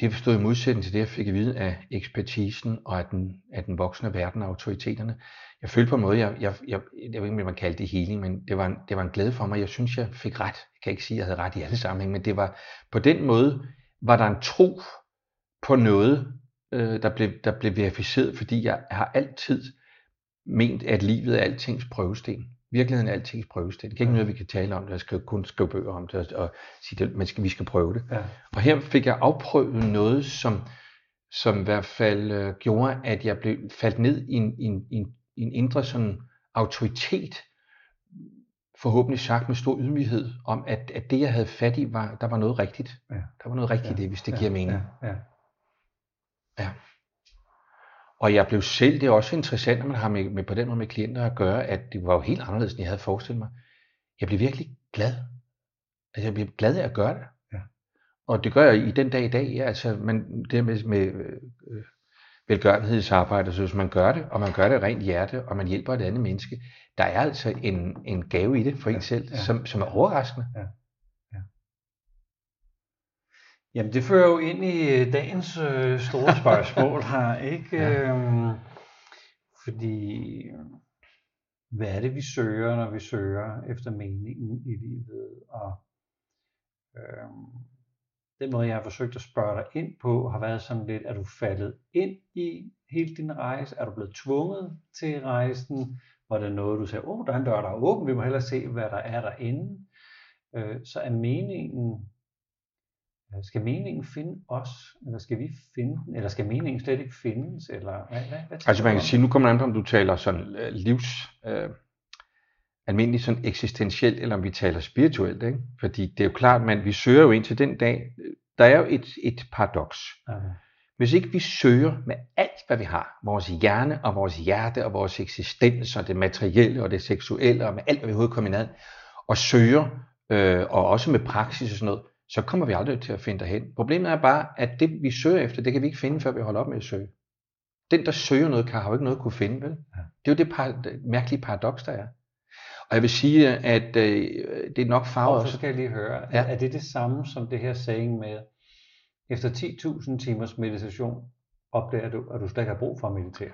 det stod i modsætning til det, jeg fik at vide af ekspertisen og af den, af den voksne verden og autoriteterne. Jeg følte på en måde, jeg, jeg, jeg, jeg ved ikke, om man kaldte det healing, men det var, en, det var en glæde for mig. Jeg synes, jeg fik ret. Jeg kan ikke sige, at jeg havde ret i alle sammenhæng, men det var på den måde, var der en tro på noget, øh, der, blev, der blev verificeret, fordi jeg har altid ment, at livet er altings prøvesten. Virkeligheden er altings prøvesten. Det er ikke noget, vi kan tale om det, jeg skal kun skrive bøger om det, og sige, at man skal, vi skal prøve det. Ja. Og her fik jeg afprøvet noget, som, som i hvert fald øh, gjorde, at jeg blev faldt ned i en, i en, i en, i en indre sådan autoritet, forhåbentlig sagt med stor ydmyghed, om at, at det, jeg havde fat i, var, der var noget rigtigt. Ja. Der var noget rigtigt ja. i det, hvis det ja. giver mening. Ja. Ja. ja. Og jeg blev selv, det er også interessant, når man har med, med på den måde med klienter at gøre, at det var jo helt anderledes, end jeg havde forestillet mig. Jeg blev virkelig glad. Altså, jeg blev glad af at gøre det. Ja. Og det gør jeg i den dag i dag. Ja, altså, man, det med, med øh, velgørenhedsarbejde, så hvis man gør det, og man gør det rent hjerte, og man hjælper et andet menneske, der er altså en, en gave i det for en selv, ja. som, som er overraskende. Ja. Jamen det fører jo ind i øh, dagens øh, store spørgsmål her, ikke? Ja. Øhm, fordi hvad er det, vi søger, når vi søger efter meningen i livet? Og øhm, den måde, jeg har forsøgt at spørge dig ind på, har været sådan lidt, er du faldet ind i hele din rejse? Er du blevet tvunget til rejsen? Var det noget, du sagde, åh, oh, der er en dør, der er åben, vi må hellere se, hvad der er derinde? Øh, så er meningen skal meningen finde os, eller skal vi finde den, eller skal meningen slet ikke findes, eller hvad, hvad, hvad Altså man kan sige, nu kommer an på, om du taler sådan uh, livs, uh, almindeligt sådan eksistentielt, eller om vi taler spirituelt, ikke? Fordi det er jo klart, at vi søger jo ind til den dag, der er jo et, et paradoks. Okay. Hvis ikke vi søger med alt, hvad vi har, vores hjerne og vores hjerte og vores eksistens og det materielle og det seksuelle og med alt, hvad vi overhovedet kommer ind og søger, øh, og også med praksis og sådan noget, så kommer vi aldrig til at finde derhen. Problemet er bare, at det vi søger efter, det kan vi ikke finde, før vi holder op med at søge. Den, der søger noget, kan har jo ikke noget at kunne finde, vel? Det er jo det, par, mærkelige paradoks, der er. Og jeg vil sige, at øh, det er nok farvet også. Så skal jeg lige høre, ja. er det det samme som det her saying med, efter 10.000 timers meditation, opdager du, at du slet ikke har brug for at meditere?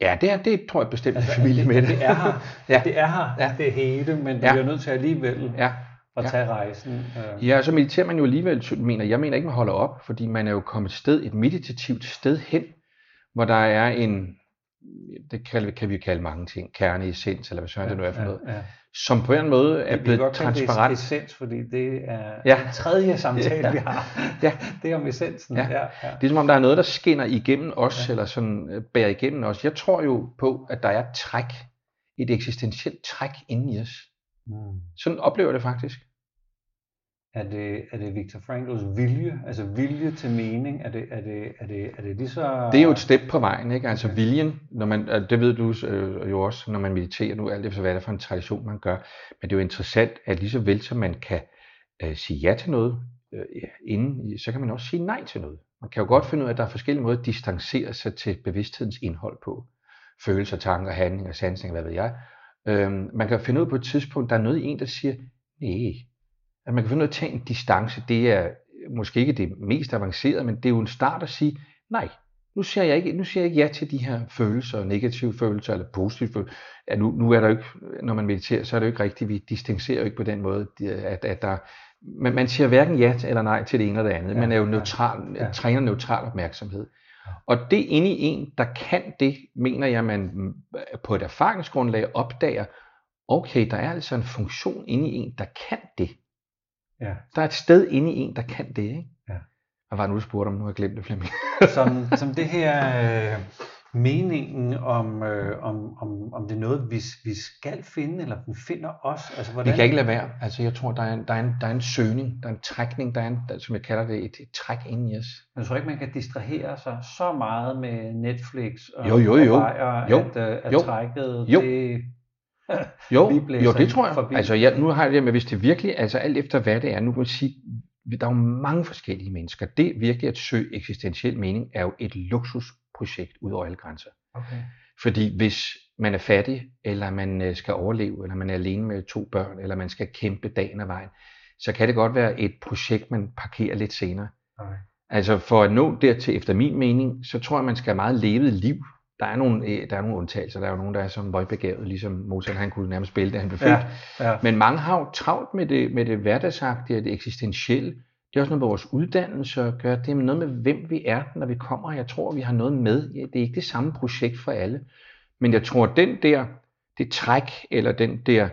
Ja, det, er, det tror jeg bestemt altså, familie med det. Det er her, ja. det, er her ja. det hele, men du ja. bliver nødt til alligevel ja at ja. tage rejsen. Øh. Ja, så mediterer man jo alligevel, mener jeg mener ikke, man holder op, fordi man er jo kommet et sted, et meditativt sted hen, hvor der er en, det kan, kan vi kalde mange ting, kerneessens, eller hvad sådan ja, det nu er for ja, noget, ja. som på en måde er blevet godt transparent. Det er essens, fordi det er ja. den tredje samtale, ja. vi har. ja. Det er om essensen. Ja. Ja, ja. Det er som om, der er noget, der skinner igennem os, ja. eller sådan øh, bærer igennem os. Jeg tror jo på, at der er træk, et eksistentielt træk inde i os, Mm. Sådan oplever jeg det faktisk. Er det, er det Viktor Frankls vilje, altså vilje til mening, er det, er det, er det, er det lige så... Det er jo et step på vejen, ikke? altså okay. viljen, når man, det ved du øh, jo også, når man mediterer nu, alt efter hvad det er for en tradition, man gør, men det er jo interessant, at lige så vel som man kan øh, sige ja til noget, øh, inden, så kan man også sige nej til noget. Man kan jo godt finde ud af, at der er forskellige måder at distancere sig til bevidsthedens indhold på. Følelser, tanker, handlinger, sansninger, hvad ved jeg. Øhm, man kan finde ud på et tidspunkt, der er noget i en, der siger, nej. At man kan finde ud af at tage en distance, det er måske ikke det mest avancerede, men det er jo en start at sige, nej, nu siger jeg ikke, nu siger jeg ikke ja til de her følelser, negative følelser eller positive følelser. Ja, nu, nu er der jo ikke, når man mediterer, så er det jo ikke rigtigt, vi distancerer jo ikke på den måde, at, at der, man, man siger hverken ja eller nej til det ene eller det andet. Ja, man er jo neutral, ja, ja. træner neutral opmærksomhed. Og det inde i en, der kan det, mener jeg, man på et erfaringsgrundlag opdager, okay, der er altså en funktion inde i en, der kan det. Ja. Der er et sted inde i en, der kan det. Ikke? Ja. Hvad var det nu, du spurgte om? Nu har jeg glemt det, Flemming. som, som det her... Øh meningen om, øh, om, om, om det er noget, vi, vi skal finde, eller den finder os? Altså, hvordan... Vi kan ikke lade være. Altså, jeg tror, der er, en, der, er en, der er en søgning, der er en trækning, der er en, der, som jeg kalder det, et, et træk ind i os. Men jeg tror ikke, man kan distrahere sig så meget med Netflix og, jo, jo, jo. og jo. at, øh, at jo. trækket, jo. det... jo, jo, det tror jeg. Forbi. Altså, jeg, nu har jeg det med, hvis det virkelig, altså alt efter hvad det er, nu kan jeg sige, der er jo mange forskellige mennesker. Det virkelig at søge eksistentiel mening er jo et luksus projekt ud over alle grænser. Okay. Fordi hvis man er fattig, eller man øh, skal overleve, eller man er alene med to børn, eller man skal kæmpe dagen af vejen, så kan det godt være et projekt, man parkerer lidt senere. Okay. Altså for at nå dertil, efter min mening, så tror jeg, man skal have meget levet liv. Der er nogle, øh, der er nogle undtagelser. Der er jo nogen, der er som møgbegavet, ligesom Mozart, han kunne nærmest spille, da han blev født. Ja, ja. Men mange har jo travlt med det, med det hverdagsagtige og det eksistentielle. Det er også noget med vores uddannelse at gøre. Det er noget med, hvem vi er, når vi kommer. Jeg tror, vi har noget med. Det er ikke det samme projekt for alle. Men jeg tror, den der, det træk, eller den der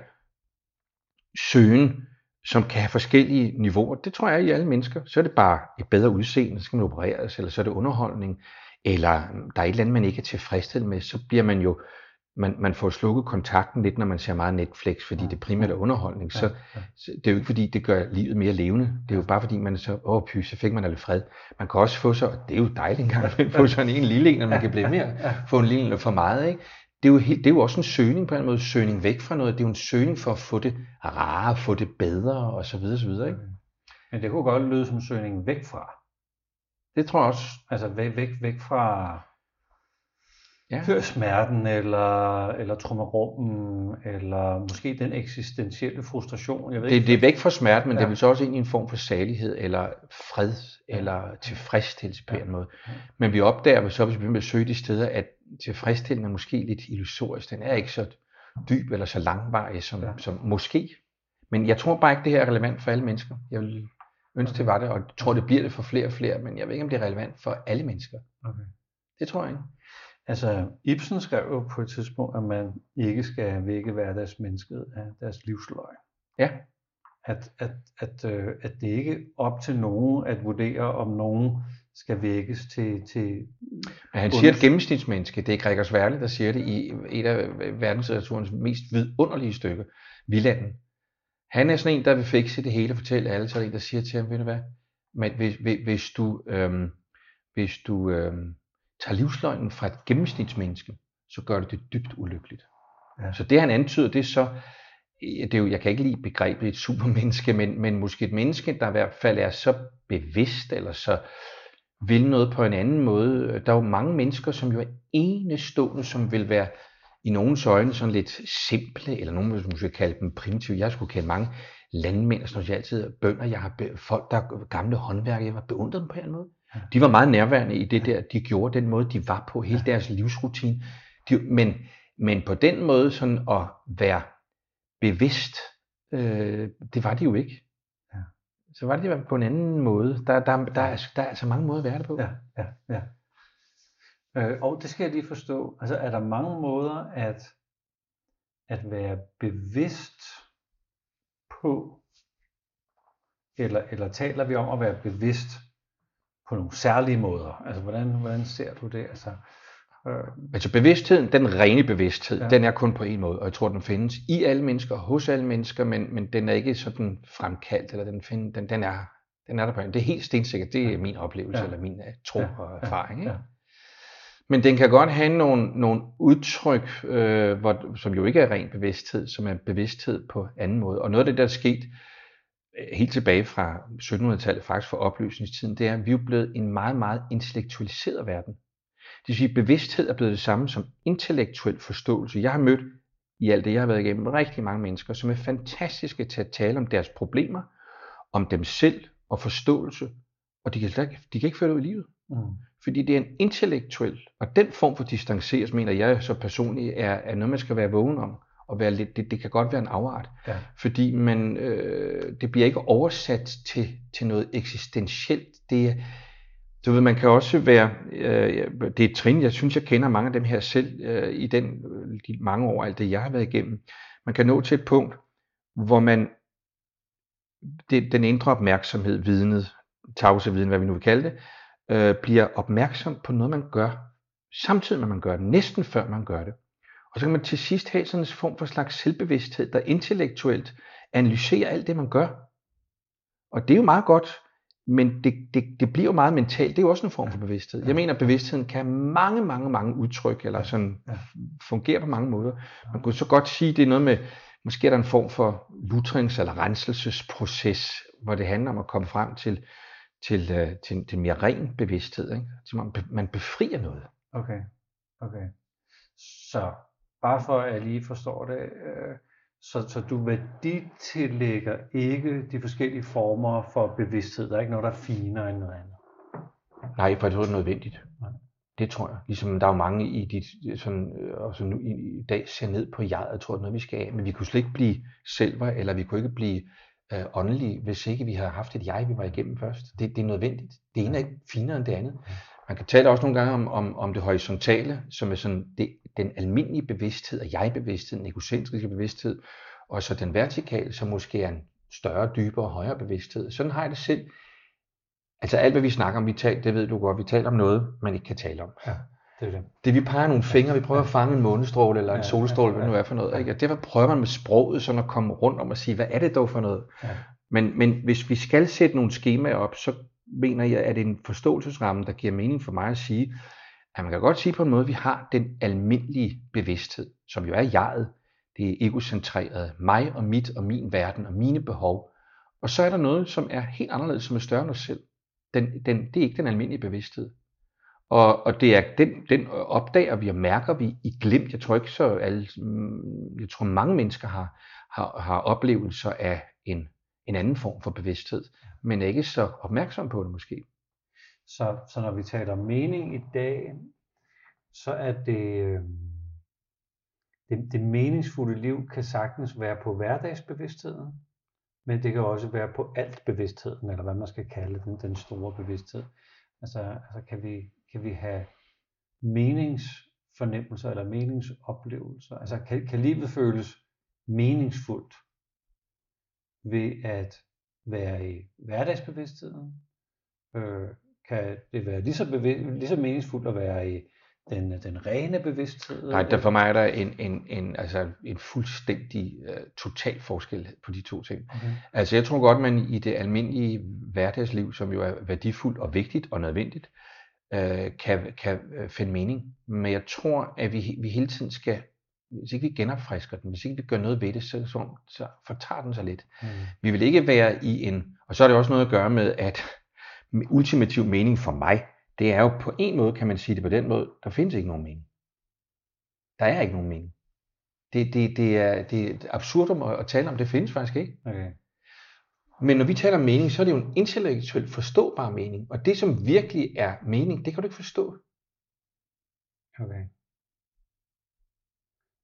søgen, som kan have forskellige niveauer. Det tror jeg i alle mennesker. Så er det bare et bedre udseende, så skal man opereres, eller så er det underholdning, eller der er et eller andet, man ikke er tilfredsstillet med, så bliver man jo, man, man får slukket kontakten lidt, når man ser meget Netflix, fordi det primært er underholdning. Så, så det er jo ikke fordi, det gør livet mere levende. Det er jo bare fordi, man så, åh py, så fik man lidt fred. Man kan også få så, det er jo dejligt engang, at få sådan en lille en, når man kan blive mere, få en lille for meget, ikke? det er, jo helt, det er jo også en søgning på en måde, søgning væk fra noget. Det er jo en søgning for at få det rare, få det bedre og så videre, så videre ikke? Men det kunne godt lyde som søgning væk fra. Det tror jeg også. Altså væk, væk, væk fra ja. smerten, eller, eller trummerummen, eller måske den eksistentielle frustration. Jeg ved det, ikke, det er væk fra smerten, men ja. det er vel så også egentlig en form for salighed, eller fred, ja. eller tilfredsstillelse på ja. en måde. Men vi opdager så, hvis vi begynder at søge de steder, at tilfredsstillende er måske lidt illusorisk. Den er ikke så dyb eller så langvarig som, ja. som måske. Men jeg tror bare ikke, det her er relevant for alle mennesker. Jeg vil ønske, det var det, og jeg tror, det bliver det for flere og flere, men jeg ved ikke, om det er relevant for alle mennesker. Okay. Det tror jeg ikke. Altså, Ibsen skrev jo på et tidspunkt, at man ikke skal vække hverdagsmennesket af deres livsløg. Ja. At, at, at, øh, at det ikke er op til nogen at vurdere, om nogen skal vækkes til... til Men han siger, at gennemsnitsmenneske, det er Gregers Værle, der siger det i et af verdenslitteraturens mest vidunderlige stykker, Villanden. Han er sådan en, der vil fikse det hele og fortælle alle, så er en, der siger til ham, ved du hvad, men hvis, hvis du, øhm, hvis du øhm, tager livsløgnen fra et gennemsnitsmenneske, så gør det det dybt ulykkeligt. Ja. Så det han antyder, det er så, det er jo, jeg kan ikke lide begrebet et supermenneske, men, men måske et menneske, der i hvert fald er så bevidst, eller så vil noget på en anden måde. Der er jo mange mennesker, som jo er enestående, som vil være i nogens øjne sådan lidt simple, eller nogen vil måske kalde dem primitive. Jeg skulle kende mange landmænd, og sådan noget, altid bønder. Jeg har folk, der er gamle håndværkere, jeg var beundret dem på en måde. De var meget nærværende i det der, de gjorde, den måde, de var på, hele deres livsrutine. De, men, men på den måde sådan at være bevidst, øh, det var de jo ikke. Ja. Så var det på en anden måde. Der, der, der, der, er, der er altså mange måder at være det på. Ja, ja, ja. Øh, og det skal jeg lige forstå. Altså er der mange måder at, at være bevidst på, eller, eller taler vi om at være bevidst på nogle særlige måder? Altså, hvordan, hvordan ser du det? Altså, øh... altså bevidstheden, den rene bevidsthed, ja. den er kun på en måde, og jeg tror, den findes i alle mennesker, hos alle mennesker, men, men den er ikke sådan fremkaldt, eller den, find, den, den, er, den er der på en. Det er helt stensikkert, det er min oplevelse, ja. eller min uh, tro ja. og erfaring. Ikke? Ja. Men den kan godt have nogle, nogle udtryk, øh, hvor, som jo ikke er ren bevidsthed, som er bevidsthed på anden måde. Og noget af det, der er sket, Øh, helt tilbage fra 1700-tallet, faktisk fra oplysningstiden, det er, at vi er blevet en meget, meget intellektualiseret verden. Det vil sige, at bevidsthed er blevet det samme som intellektuel forståelse. Jeg har mødt i alt det, jeg har været igennem, rigtig mange mennesker, som er fantastiske til at tale om deres problemer, om dem selv og forståelse, og de kan, de kan ikke føre det ud i livet. Mm. Fordi det er en intellektuel, og den form for distanceres, mener jeg så personligt, er, er noget, man skal være vågen om at være lidt, det, det kan godt være en afart, ja. fordi man, øh, det bliver ikke oversat til, til noget eksistentielt. Det, du ved, man kan også være, øh, det er et trin, jeg synes, jeg kender mange af dem her selv øh, i den, de mange år, alt det jeg har været igennem. Man kan nå til et punkt, hvor man, det, den indre opmærksomhed, vidnet, tavse viden, hvad vi nu vil kalde det, øh, bliver opmærksom på noget, man gør, samtidig med man gør det, næsten før man gør det. Og så kan man til sidst have sådan en form for slags selvbevidsthed, der intellektuelt analyserer alt det, man gør. Og det er jo meget godt, men det, det, det bliver jo meget mentalt. Det er jo også en form for bevidsthed. Jeg mener, at bevidstheden kan mange, mange, mange udtryk, eller sådan fungere på mange måder. Man kunne så godt sige, at det er noget med, måske er der en form for lutrings- eller renselsesproces, hvor det handler om at komme frem til, til, øh, til, til mere ren bevidsthed. Ikke? Så man, man befrier noget. Okay, okay. Så bare for at jeg lige forstår det, øh, så, så du værditillægger ikke de forskellige former for bevidsthed. Der er ikke noget, der er finere end noget andet. Nej, for det er nødvendigt. Nej. Det tror jeg. Ligesom der er jo mange i dit, sådan, øh, også nu i, dag ser ned på jeg, jeg tror, det er noget, vi skal af. Men vi kunne slet ikke blive selver, eller vi kunne ikke blive øh, åndelige, hvis ikke vi havde haft et jeg, vi var igennem først. Det, det er nødvendigt. Det ene er ikke finere end det andet. Man kan tale også nogle gange om, om, om det horisontale, som er sådan det, den almindelige bevidsthed, og jeg-bevidsthed, den egocentriske bevidsthed, og så den vertikale, som måske er en større, dybere, højere bevidsthed. Sådan har jeg det selv. Altså alt, hvad vi snakker om, vi taler, det ved du godt, vi taler om noget, man ikke kan tale om. Ja, det er det. Det vi peger nogle fingre, vi prøver at fange en månestråle eller en ja, solstråle, ja, ja, hvad nu er for noget. Ikke? Og derfor prøver man med sproget sådan at komme rundt om og sige, hvad er det dog for noget? Ja. Men, men hvis vi skal sætte nogle skemaer op, så mener jeg, at det er en forståelsesramme, der giver mening for mig at sige, at man kan godt sige på en måde, at vi har den almindelige bevidsthed, som jo er jeget, det er egocentreret, mig og mit og min verden og mine behov. Og så er der noget, som er helt anderledes, som er større end os selv. Den, den, det er ikke den almindelige bevidsthed. Og, og det er den, den opdager vi og mærker vi i glimt. Jeg tror ikke så alle, mm, jeg tror mange mennesker har, har, har oplevelser af en, en anden form for bevidsthed, men er ikke så opmærksom på det måske. Så, så når vi taler mening i dag, så er det, øh, det, det meningsfulde liv kan sagtens være på hverdagsbevidstheden, men det kan også være på alt bevidstheden, eller hvad man skal kalde den, den store bevidsthed. Altså, altså kan, vi, kan vi have meningsfornemmelser eller meningsoplevelser? Altså kan, kan livet føles meningsfuldt ved at være i hverdagsbevidstheden? Øh, kan det være lige så, bevidst, lige så meningsfuldt at være i den, den rene bevidsthed? Nej, der for mig er der en, en, en, altså en fuldstændig uh, total forskel på de to ting. Okay. Altså jeg tror godt, man i det almindelige hverdagsliv, som jo er værdifuldt og vigtigt og nødvendigt, uh, kan, kan øh, finde mening. Men jeg tror, at vi, vi hele tiden skal, hvis ikke vi genopfrisker den, hvis ikke vi gør noget ved det, så, så, så fortager den sig lidt. Mm. Vi vil ikke være i en, og så er det også noget at gøre med, at ultimativ mening for mig, det er jo på en måde, kan man sige det på den måde, der findes ikke nogen mening. Der er ikke nogen mening. Det, det, det, er, det er absurd at, at tale om, det findes faktisk ikke. Okay. Men når vi taler om mening, så er det jo en intellektuelt forståbar mening. Og det, som virkelig er mening, det kan du ikke forstå. Okay.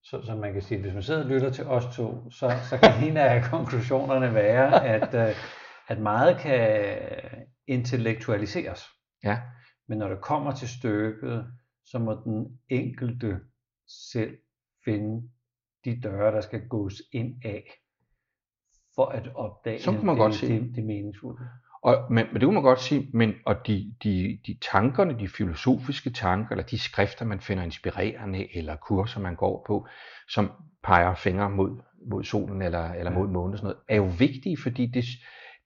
Så, så man kan sige, at hvis man sidder og lytter til os to, så, så kan en af konklusionerne være, at, øh, at meget kan intellektualiseres. Ja. Men når det kommer til stykket, så må den enkelte selv finde de døre, der skal gås ind af, for at opdage det, det, det meningsfulde. Og, men, men det kunne man godt sige, men og de, de, de tankerne, de filosofiske tanker, eller de skrifter, man finder inspirerende, eller kurser, man går på, som peger fingre mod, mod solen eller, eller mod månen, sådan noget, er jo vigtige, fordi det,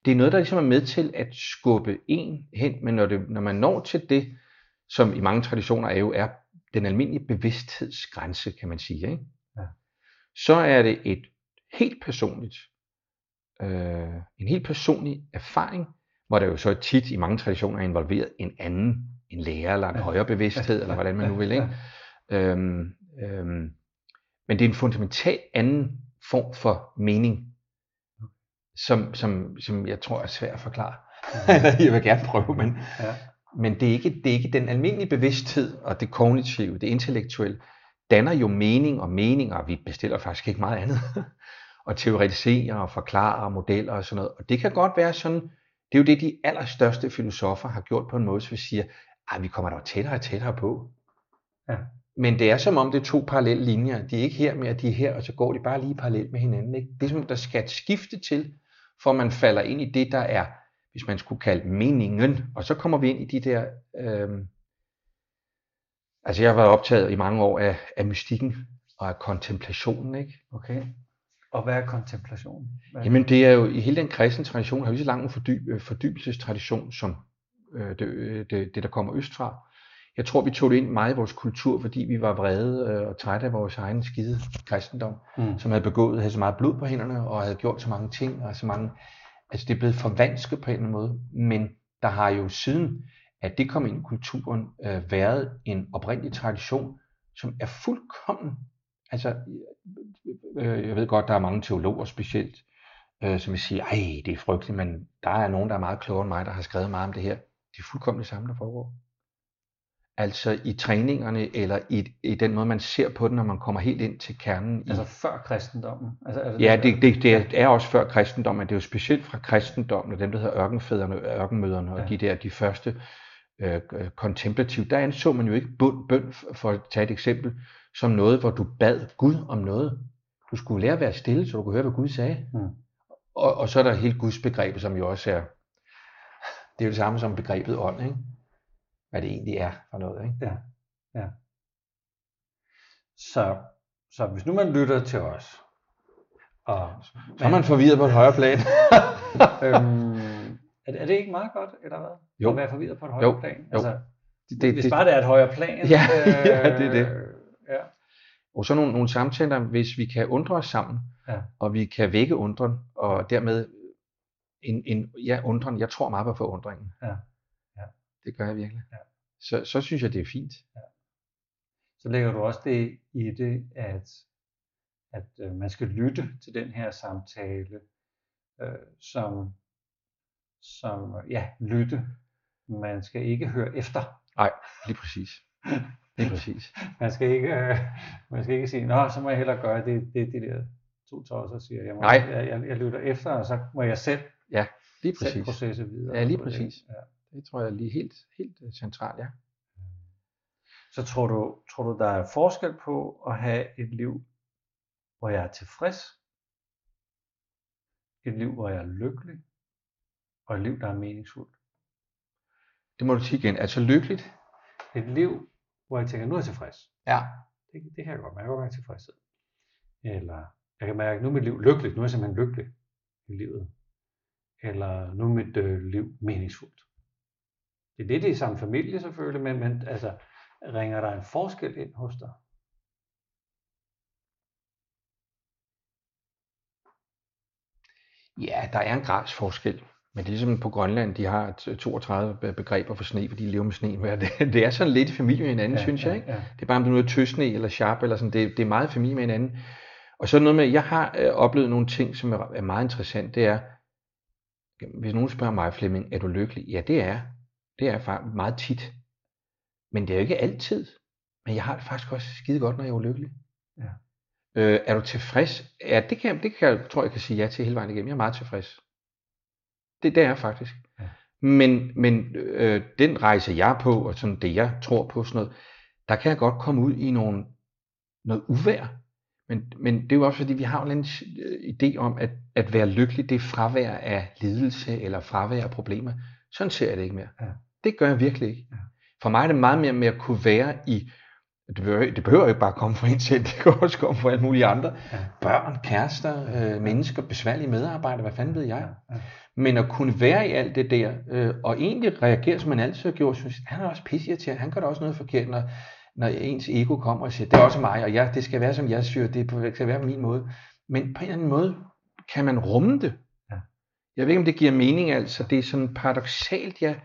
det er noget, der ligesom er med til at skubbe en hen, men når, det, når man når til det, som i mange traditioner er jo er den almindelige bevidsthedsgrænse, kan man sige, ikke? Ja. så er det et helt personligt, øh, en helt personlig erfaring, hvor der jo så tit i mange traditioner er involveret en anden, en lærer eller en højere bevidsthed, eller hvordan man nu vil. Ikke? Øhm, øhm, men det er en fundamental anden form for mening, som, som, som jeg tror er svært at forklare. Jeg vil gerne prøve, men, ja. men det, er ikke, det er ikke den almindelige bevidsthed og det kognitive, det intellektuelle, danner jo mening og meninger, og vi bestiller faktisk ikke meget andet. og teoretiserer og forklarer modeller og sådan noget. Og det kan godt være sådan, det er jo det, de allerstørste filosofer har gjort på en måde, så vi siger, at vi kommer der tættere og tættere på. Ja. Men det er som om det er to parallelle linjer. De er ikke her mere, de er her, og så går de bare lige parallelt med hinanden. Ikke? Det er som, der skal et skifte til, for man falder ind i det, der er, hvis man skulle kalde meningen. Og så kommer vi ind i de der... Øh, altså jeg har været optaget i mange år af, af mystikken og af kontemplationen. Ikke? Okay. Og hvad er kontemplation? Hvad er Jamen det er jo, i hele den kristne tradition, har vi så lang en fordyb, øh, fordybelsestradition, som øh, det, øh, det, det, der kommer østfra. Jeg tror, vi tog det ind meget i vores kultur, fordi vi var vrede øh, og trætte af vores egen skide kristendom, mm. som havde begået, havde så meget blod på hænderne, og havde gjort så mange ting, og så mange, altså det er blevet forvansket på en eller anden måde, men der har jo siden, at det kom ind i kulturen, øh, været en oprindelig tradition, som er fuldkommen, altså øh, jeg ved godt, der er mange teologer specielt, øh, som vil sige, ej, det er frygteligt, men der er nogen, der er meget klogere end mig, der har skrevet meget om det her. Det er fuldkommen det samme, der foregår. Altså i træningerne, eller i, i den måde, man ser på den, når man kommer helt ind til kernen. Altså før kristendommen? Altså, altså, ja, det, det, det er også før kristendommen, det er jo specielt fra kristendommen, og dem, der hedder ørkenfædrene, ørkenmøderne, og ja. de der, de første øh, kontemplative, der anså man jo ikke bøn, bøn, for at tage et eksempel, som noget, hvor du bad Gud om noget. Du skulle lære at være stille, så du kunne høre, hvad Gud sagde. Mm. Og, og så er der hele Guds begreb, som jo også er, det er jo det samme som begrebet ånd, ikke? hvad det egentlig er for noget. Ikke? Ja, ja. Så, så hvis nu man lytter til os, og så er man forvirret på et højere plan. øhm, er, er det ikke meget godt, eller hvad? Jo. At være forvirret på et højere jo. plan? Altså. Det, det, hvis bare det er et højere plan. Ja, øh, ja det er det. Ja. Og så nogle, nogle samtaler, hvis vi kan undre os sammen, ja. og vi kan vække undren, og dermed en, en ja, undren, jeg tror meget på forundringen. Ja. Ja. Det gør jeg virkelig. Ja. Så, så synes jeg, det er fint. Ja. Så lægger du også det i det, at, at øh, man skal lytte til den her samtale, øh, som, som, ja, lytte. Man skal ikke høre efter. Nej, lige præcis. Lige præcis. man, skal ikke, øh, man skal ikke sige, nå, så må jeg hellere gøre det, det, det der to tosser siger. Jeg, må, Nej. Jeg, jeg, jeg lytter efter, og så må jeg selv, ja, lige præcis. selv processe videre. Ja, lige præcis. Ja. Det tror jeg er lige helt, helt øh, centralt, ja. Så tror du, tror du, der er forskel på at have et liv, hvor jeg er tilfreds, et liv, hvor jeg er lykkelig, og et liv, der er meningsfuldt? Det må du sige igen. Altså lykkeligt? Et liv, hvor jeg tænker, nu er jeg tilfreds. Ja. Det, det kan jeg godt mærke. Jeg kan godt tilfredshed. Eller jeg kan mærke, nu er mit liv lykkeligt. Nu er jeg simpelthen lykkelig i livet. Eller nu er mit øh, liv meningsfuldt. Det er det, det er samme familie selvfølgelig, men, men altså, ringer der en forskel ind hos dig? Ja, der er en grads forskel. Men det er ligesom på Grønland, de har 32 begreber for sne, fordi de lever med sne. Det, det er sådan lidt i familie med hinanden, ja, synes jeg. Ikke? Ja, ja. Det er bare, om det nu er tøsne eller sharp, eller sådan, det, det er meget familie med hinanden. Og så noget med, jeg har øh, oplevet nogle ting, som er, er meget interessant, det er, hvis nogen spørger mig, Flemming, er du lykkelig? Ja, det er Det er faktisk meget tit. Men det er jo ikke altid. Men jeg har det faktisk også skide godt, når jeg er ulykkelig. Ja. Øh, er du tilfreds? Ja, det kan, det kan jeg, tror jeg kan sige ja til hele vejen igennem. Jeg er meget tilfreds. Det, det er jeg faktisk. Ja. Men, men øh, den rejse jeg er på, og sådan det jeg tror på, sådan noget, der kan jeg godt komme ud i nogle, noget uvær. Men, men det er jo også fordi, vi har en øh, idé om, at, at være lykkelig, det er fravær af lidelse eller fravær af problemer. Sådan ser jeg det ikke mere. Ja. Det gør jeg virkelig ikke. Ja. For mig er det meget mere med at kunne være i, det behøver, det behøver ikke bare komme fra en selv, det kan også komme fra alle mulige andre. Ja. Børn, kærester, øh, mennesker, besværlige medarbejdere, hvad fanden ved jeg. Ja. Men at kunne være i alt det der, øh, og egentlig reagere, som man altid har gjort, synes, han er også pisse han gør da også noget forkert, når, når ens ego kommer og siger, det er også mig, og ja, det skal være som jeg siger, det skal være på min måde. Men på en eller anden måde kan man rumme det. Ja. Jeg ved ikke, om det giver mening, altså. Det er sådan paradoxalt, ja.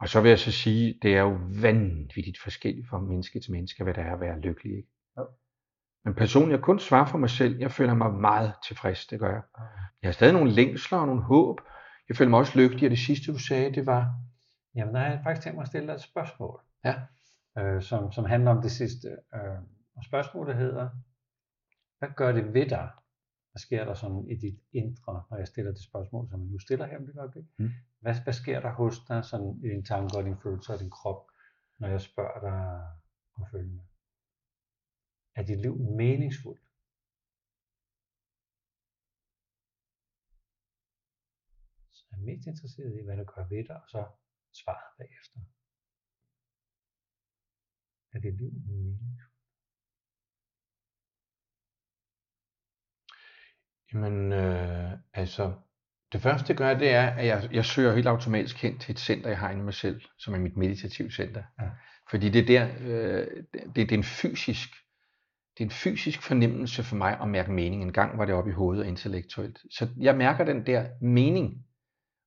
Og så vil jeg så sige, det er jo vanvittigt forskelligt fra menneske til menneske, hvad det er at være lykkelig. Ikke? Men personligt, jeg kun svare for mig selv, jeg føler mig meget tilfreds, det gør jeg. Jeg har stadig nogle længsler og nogle håb. Jeg føler mig også lykkelig, og det sidste du sagde, det var... Jamen, der har jeg faktisk tænkt mig at stille dig et spørgsmål, ja. øh, som, som handler om det sidste. Øh, og spørgsmålet hedder, hvad gør det ved dig, hvad sker der sådan i dit indre, når jeg stiller det spørgsmål, som jeg nu stiller her om det øjeblik? Mm. Hvad, hvad sker der hos dig sådan i din tanke og din følelse og din krop, når jeg spørger dig om følgende? Er dit liv meningsfuldt? Så jeg er mest interesseret i, hvad der gør ved dig, og så svaret bagefter. Er dit liv meningsfuldt? Jamen, øh, altså, det første, det gør, det er, at jeg, jeg søger helt automatisk hen til et center, jeg har inde i mig selv, som er mit meditative center. Ja. Fordi det er der, øh, det, det er en fysisk, det er en fysisk fornemmelse for mig at mærke mening. En gang var det oppe i hovedet og intellektuelt. Så jeg mærker den der mening.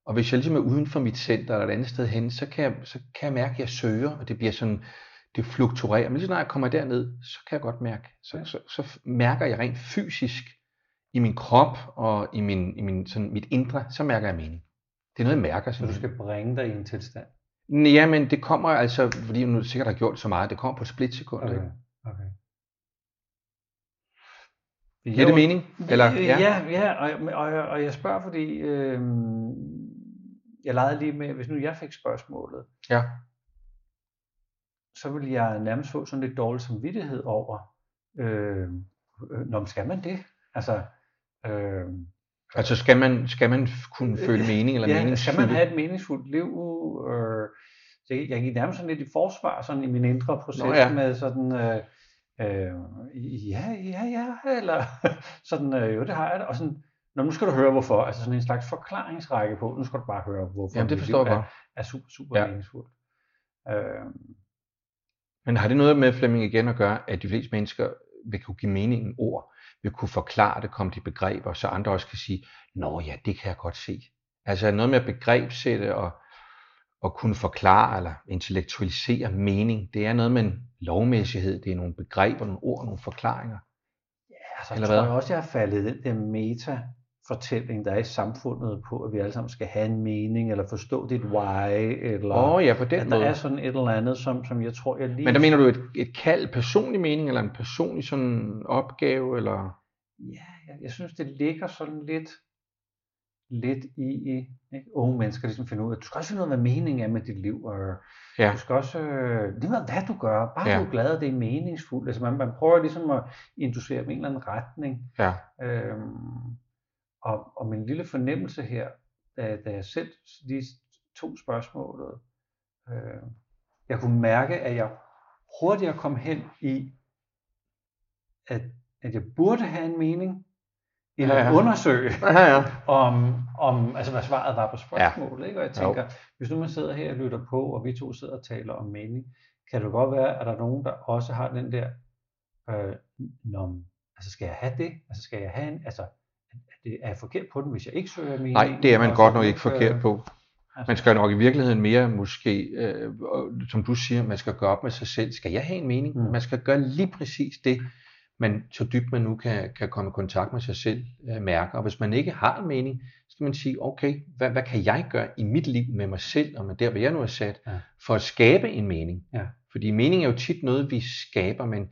Og hvis jeg ligesom er uden for mit center eller et andet sted hen, så kan jeg, så kan jeg mærke, at jeg søger, og det bliver sådan, det fluktuerer. Men lige når jeg kommer derned, så kan jeg godt mærke, så, så, så mærker jeg rent fysisk, i min krop og i, min, i min, sådan, mit indre, så mærker jeg mening. Det er noget, jeg mærker. Så du skal bringe dig i en tilstand? Ja, men det kommer altså, fordi du sikkert har gjort så meget, det kommer på et splitsekund. Okay. okay. Giver det mening? Eller, ja, ja, ja og, og, og jeg spørger, fordi øh, jeg legede lige med, hvis nu jeg fik spørgsmålet, ja. så vil jeg nærmest få sådan lidt dårlig samvittighed over, øh, når skal man det? Altså, øh, altså skal man, skal man kunne føle mening eller ja, skal man have et meningsfuldt liv? Øh, det, jeg gik nærmest sådan lidt i forsvar sådan i min indre proces Nå, ja. med sådan, øh, øh, ja, ja, ja, eller sådan, øh, jo det har jeg det, og sådan, Nå, nu skal du høre hvorfor, altså sådan en slags forklaringsrække på, nu skal du bare høre hvorfor. Jamen det forstår jeg godt. Er, er super, super ja. meningsfuldt. Øh, men har det noget med Flemming igen at gøre, at de fleste mennesker vil kunne give meningen ord, vil kunne forklare det, komme til begreber, så andre også kan sige, nå ja, det kan jeg godt se. Altså noget med at begrebsætte og, og kunne forklare eller intellektualisere mening, det er noget med en lovmæssighed, det er nogle begreber, nogle ord, nogle forklaringer. Ja, så eller tror hvad? jeg også, jeg har faldet den der meta fortælling, der er i samfundet på, at vi alle sammen skal have en mening, eller forstå dit why, eller oh, ja, på den at måde. der er sådan et eller andet, som, som jeg tror, jeg lige... Men der mener du et, et kald, personlig mening, eller en personlig sådan opgave, eller... Ja, jeg, jeg synes, det ligger sådan lidt, lidt i, ikke? unge mennesker ligesom finde ud af, du skal også finde ud af, hvad meningen er med dit liv, og ja. du skal også, øh, lige med hvad du gør, bare ja. du er glad, og det er meningsfuldt. Altså man, man prøver ligesom at inducere dem i en eller anden retning. Ja. Øhm, og, og min lille fornemmelse her, da, da jeg selv lige tog spørgsmålet, øh, jeg kunne mærke, at jeg hurtigere kom hen i, at, at jeg burde have en mening, end ja, ja. at undersøge, ja, ja. om, om, altså hvad svaret var på spørgsmålet. Ja. Ikke? Og jeg tænker, jo. hvis nu man sidder her og lytter på, og vi to sidder og taler om mening, kan det godt være, at der er nogen, der også har den der, øh, når, altså skal jeg have det? Altså skal jeg have en, altså det er forkert på den, hvis jeg ikke søger mening? Nej, det er man godt nok ikke forkert på. Altså, man skal nok i virkeligheden mere måske, øh, som du siger, man skal gøre op med sig selv. Skal jeg have en mening? Mm. Man skal gøre lige præcis det, man så dybt man nu kan, kan komme i kontakt med sig selv, øh, mærker. Og hvis man ikke har en mening, så skal man sige, okay, hvad, hvad kan jeg gøre i mit liv med mig selv, og med der, hvor jeg nu er sat, ja. for at skabe en mening? Ja. Fordi mening er jo tit noget, vi skaber, men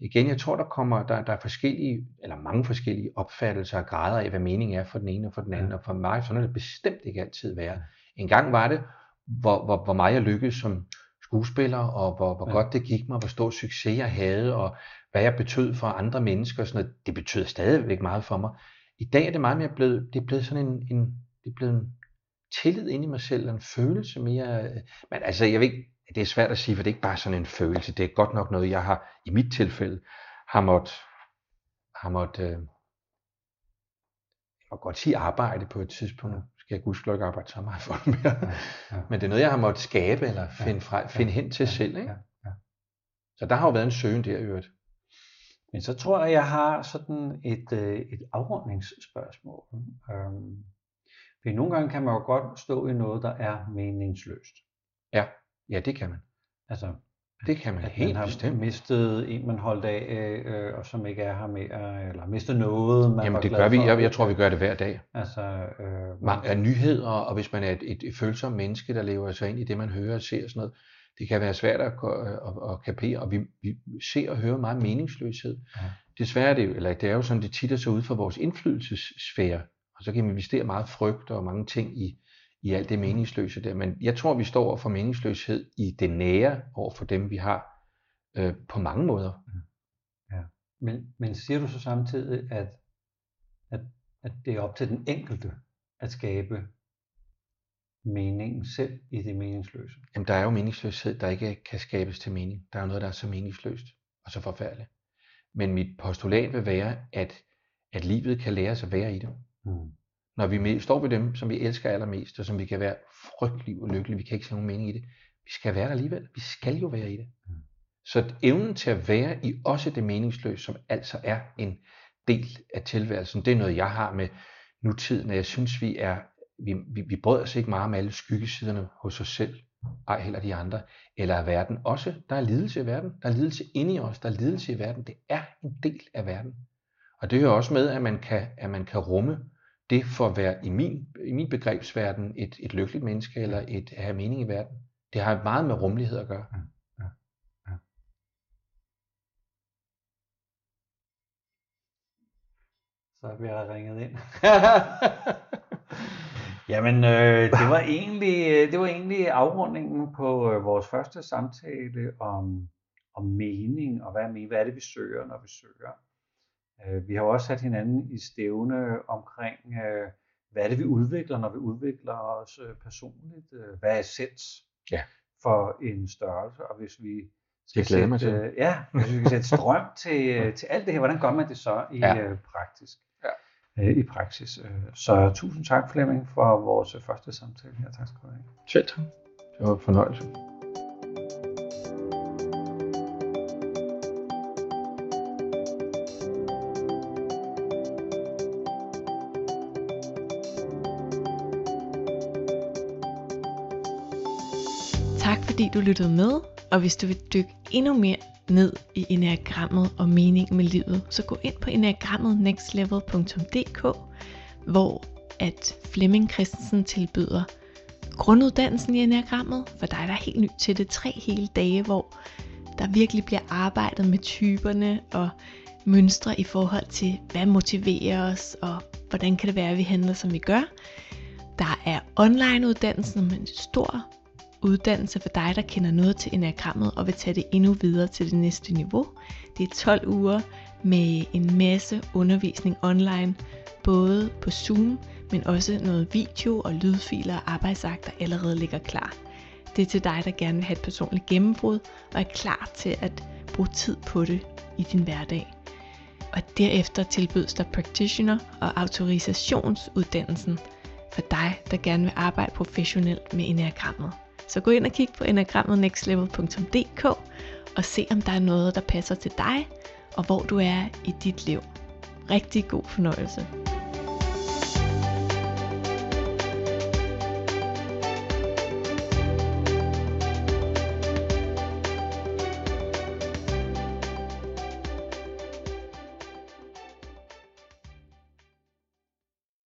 igen, jeg tror, der kommer, der, der er forskellige, eller mange forskellige opfattelser og grader af, hvad meningen er for den ene og for den anden, ja. og for mig, sådan er det bestemt ikke altid være. En gang var det, hvor, hvor, hvor meget jeg lykkedes som skuespiller, og hvor, hvor ja. godt det gik mig, hvor stor succes jeg havde, og hvad jeg betød for andre mennesker, og sådan noget. det betød stadigvæk meget for mig. I dag er det meget mere blevet, det er blevet sådan en, en det er blevet en tillid ind i mig selv, en følelse mere, men altså jeg ved ikke, det er svært at sige, for det er ikke bare sådan en følelse. Det er godt nok noget, jeg har i mit tilfælde har måttet, har måttet øh, jeg må godt sige arbejde på et tidspunkt. Skal jeg gudskelov ikke arbejde så meget for det mere. Ja, ja. Men det er noget, jeg har måttet skabe eller finde, fra, finde hen til selv. Ikke? Ja. Så der har jo været en søgen der i øvrigt. Men så tror jeg, jeg har sådan et, øh, et afrundingsspørgsmål. Øhm, for nogle gange kan man jo godt stå i noget, der er meningsløst. Ja. Ja, det kan man. Altså, det kan man helt man har bestemt. mistet en, man holdt af, øh, og som ikke er her mere, eller mistet noget, man Jamen det gør vi, jeg, jeg tror vi gør det hver dag. Altså, øh, man, er nyheder, og hvis man er et, et, et følsomt menneske, der lever sig ind i det, man hører og ser og sådan noget, det kan være svært at, at, at, at kapere, og vi, vi ser og hører meget meningsløshed. Ja. Desværre er det, eller det er jo sådan, det titter sig ud fra vores indflydelsessfære, og så kan vi investere meget frygt og mange ting i, i alt det meningsløse der. Men jeg tror, vi står over for meningsløshed i det nære over for dem, vi har øh, på mange måder. Ja. Men, men siger du så samtidig, at, at, at det er op til den enkelte at skabe meningen selv i det meningsløse? Jamen, der er jo meningsløshed, der ikke kan skabes til mening. Der er jo noget, der er så meningsløst og så forfærdeligt. Men mit postulat vil være, at, at livet kan lære sig at være i det. Mm når vi står ved dem, som vi elsker allermest, og som vi kan være frygtelig ulykkelige, vi kan ikke se nogen mening i det, vi skal være der alligevel. Vi skal jo være i det. Mm. Så evnen til at være i også det meningsløse, som altså er en del af tilværelsen, det er noget, jeg har med nutiden, og jeg synes, vi er, vi, vi, vi bryder os ikke meget med alle skyggesiderne hos os selv, ej heller de andre, eller af verden. Også, der er lidelse i verden, der er lidelse inde i os, der er lidelse i verden, det er en del af verden. Og det hører også med, at man kan, at man kan rumme det for at være i min, i min begrebsverden et, et lykkeligt menneske eller et at have mening i verden. Det har meget med rummelighed at gøre. Ja, ja, ja. Så bliver der ringet ind. Jamen, øh, det var egentlig det var egentlig afrundingen på øh, vores første samtale om om mening og hvad hvad er det vi søger, når vi søger. Øh, vi har også sat hinanden i stævne omkring øh, hvad er det vi udvikler, når vi udvikler os øh, personligt. Hvad er essens ja. for en størrelse, og hvis vi skal sætte, mig til. Øh, ja, hvis vi skal sætte strøm til, til alt det her, hvordan gør man det så i ja. øh, praktisk? øh, i praksis. Så tusind tak Flemming for vores første samtale her. Tak skal du have. Selv tak. Det var en fornøjelse. Tak fordi du lyttede med, og hvis du vil dykke endnu mere ned i enagrammet og meningen med livet, så gå ind på enagrammetnextlevel.dk, hvor at Flemming Christensen tilbyder grunduddannelsen i enagrammet, for dig der er helt ny til det, tre hele dage, hvor der virkelig bliver arbejdet med typerne og mønstre i forhold til, hvad motiverer os, og hvordan kan det være, at vi handler, som vi gør. Der er online uddannelsen med en stor uddannelse for dig, der kender noget til enagrammet og vil tage det endnu videre til det næste niveau. Det er 12 uger med en masse undervisning online, både på Zoom, men også noget video og lydfiler og arbejdsakter allerede ligger klar. Det er til dig, der gerne vil have et personligt gennembrud og er klar til at bruge tid på det i din hverdag. Og derefter tilbydes der practitioner og autorisationsuddannelsen for dig, der gerne vil arbejde professionelt med enagrammet. Så gå ind og kig på enagrammet nextlevel.dk og se om der er noget, der passer til dig og hvor du er i dit liv. Rigtig god fornøjelse.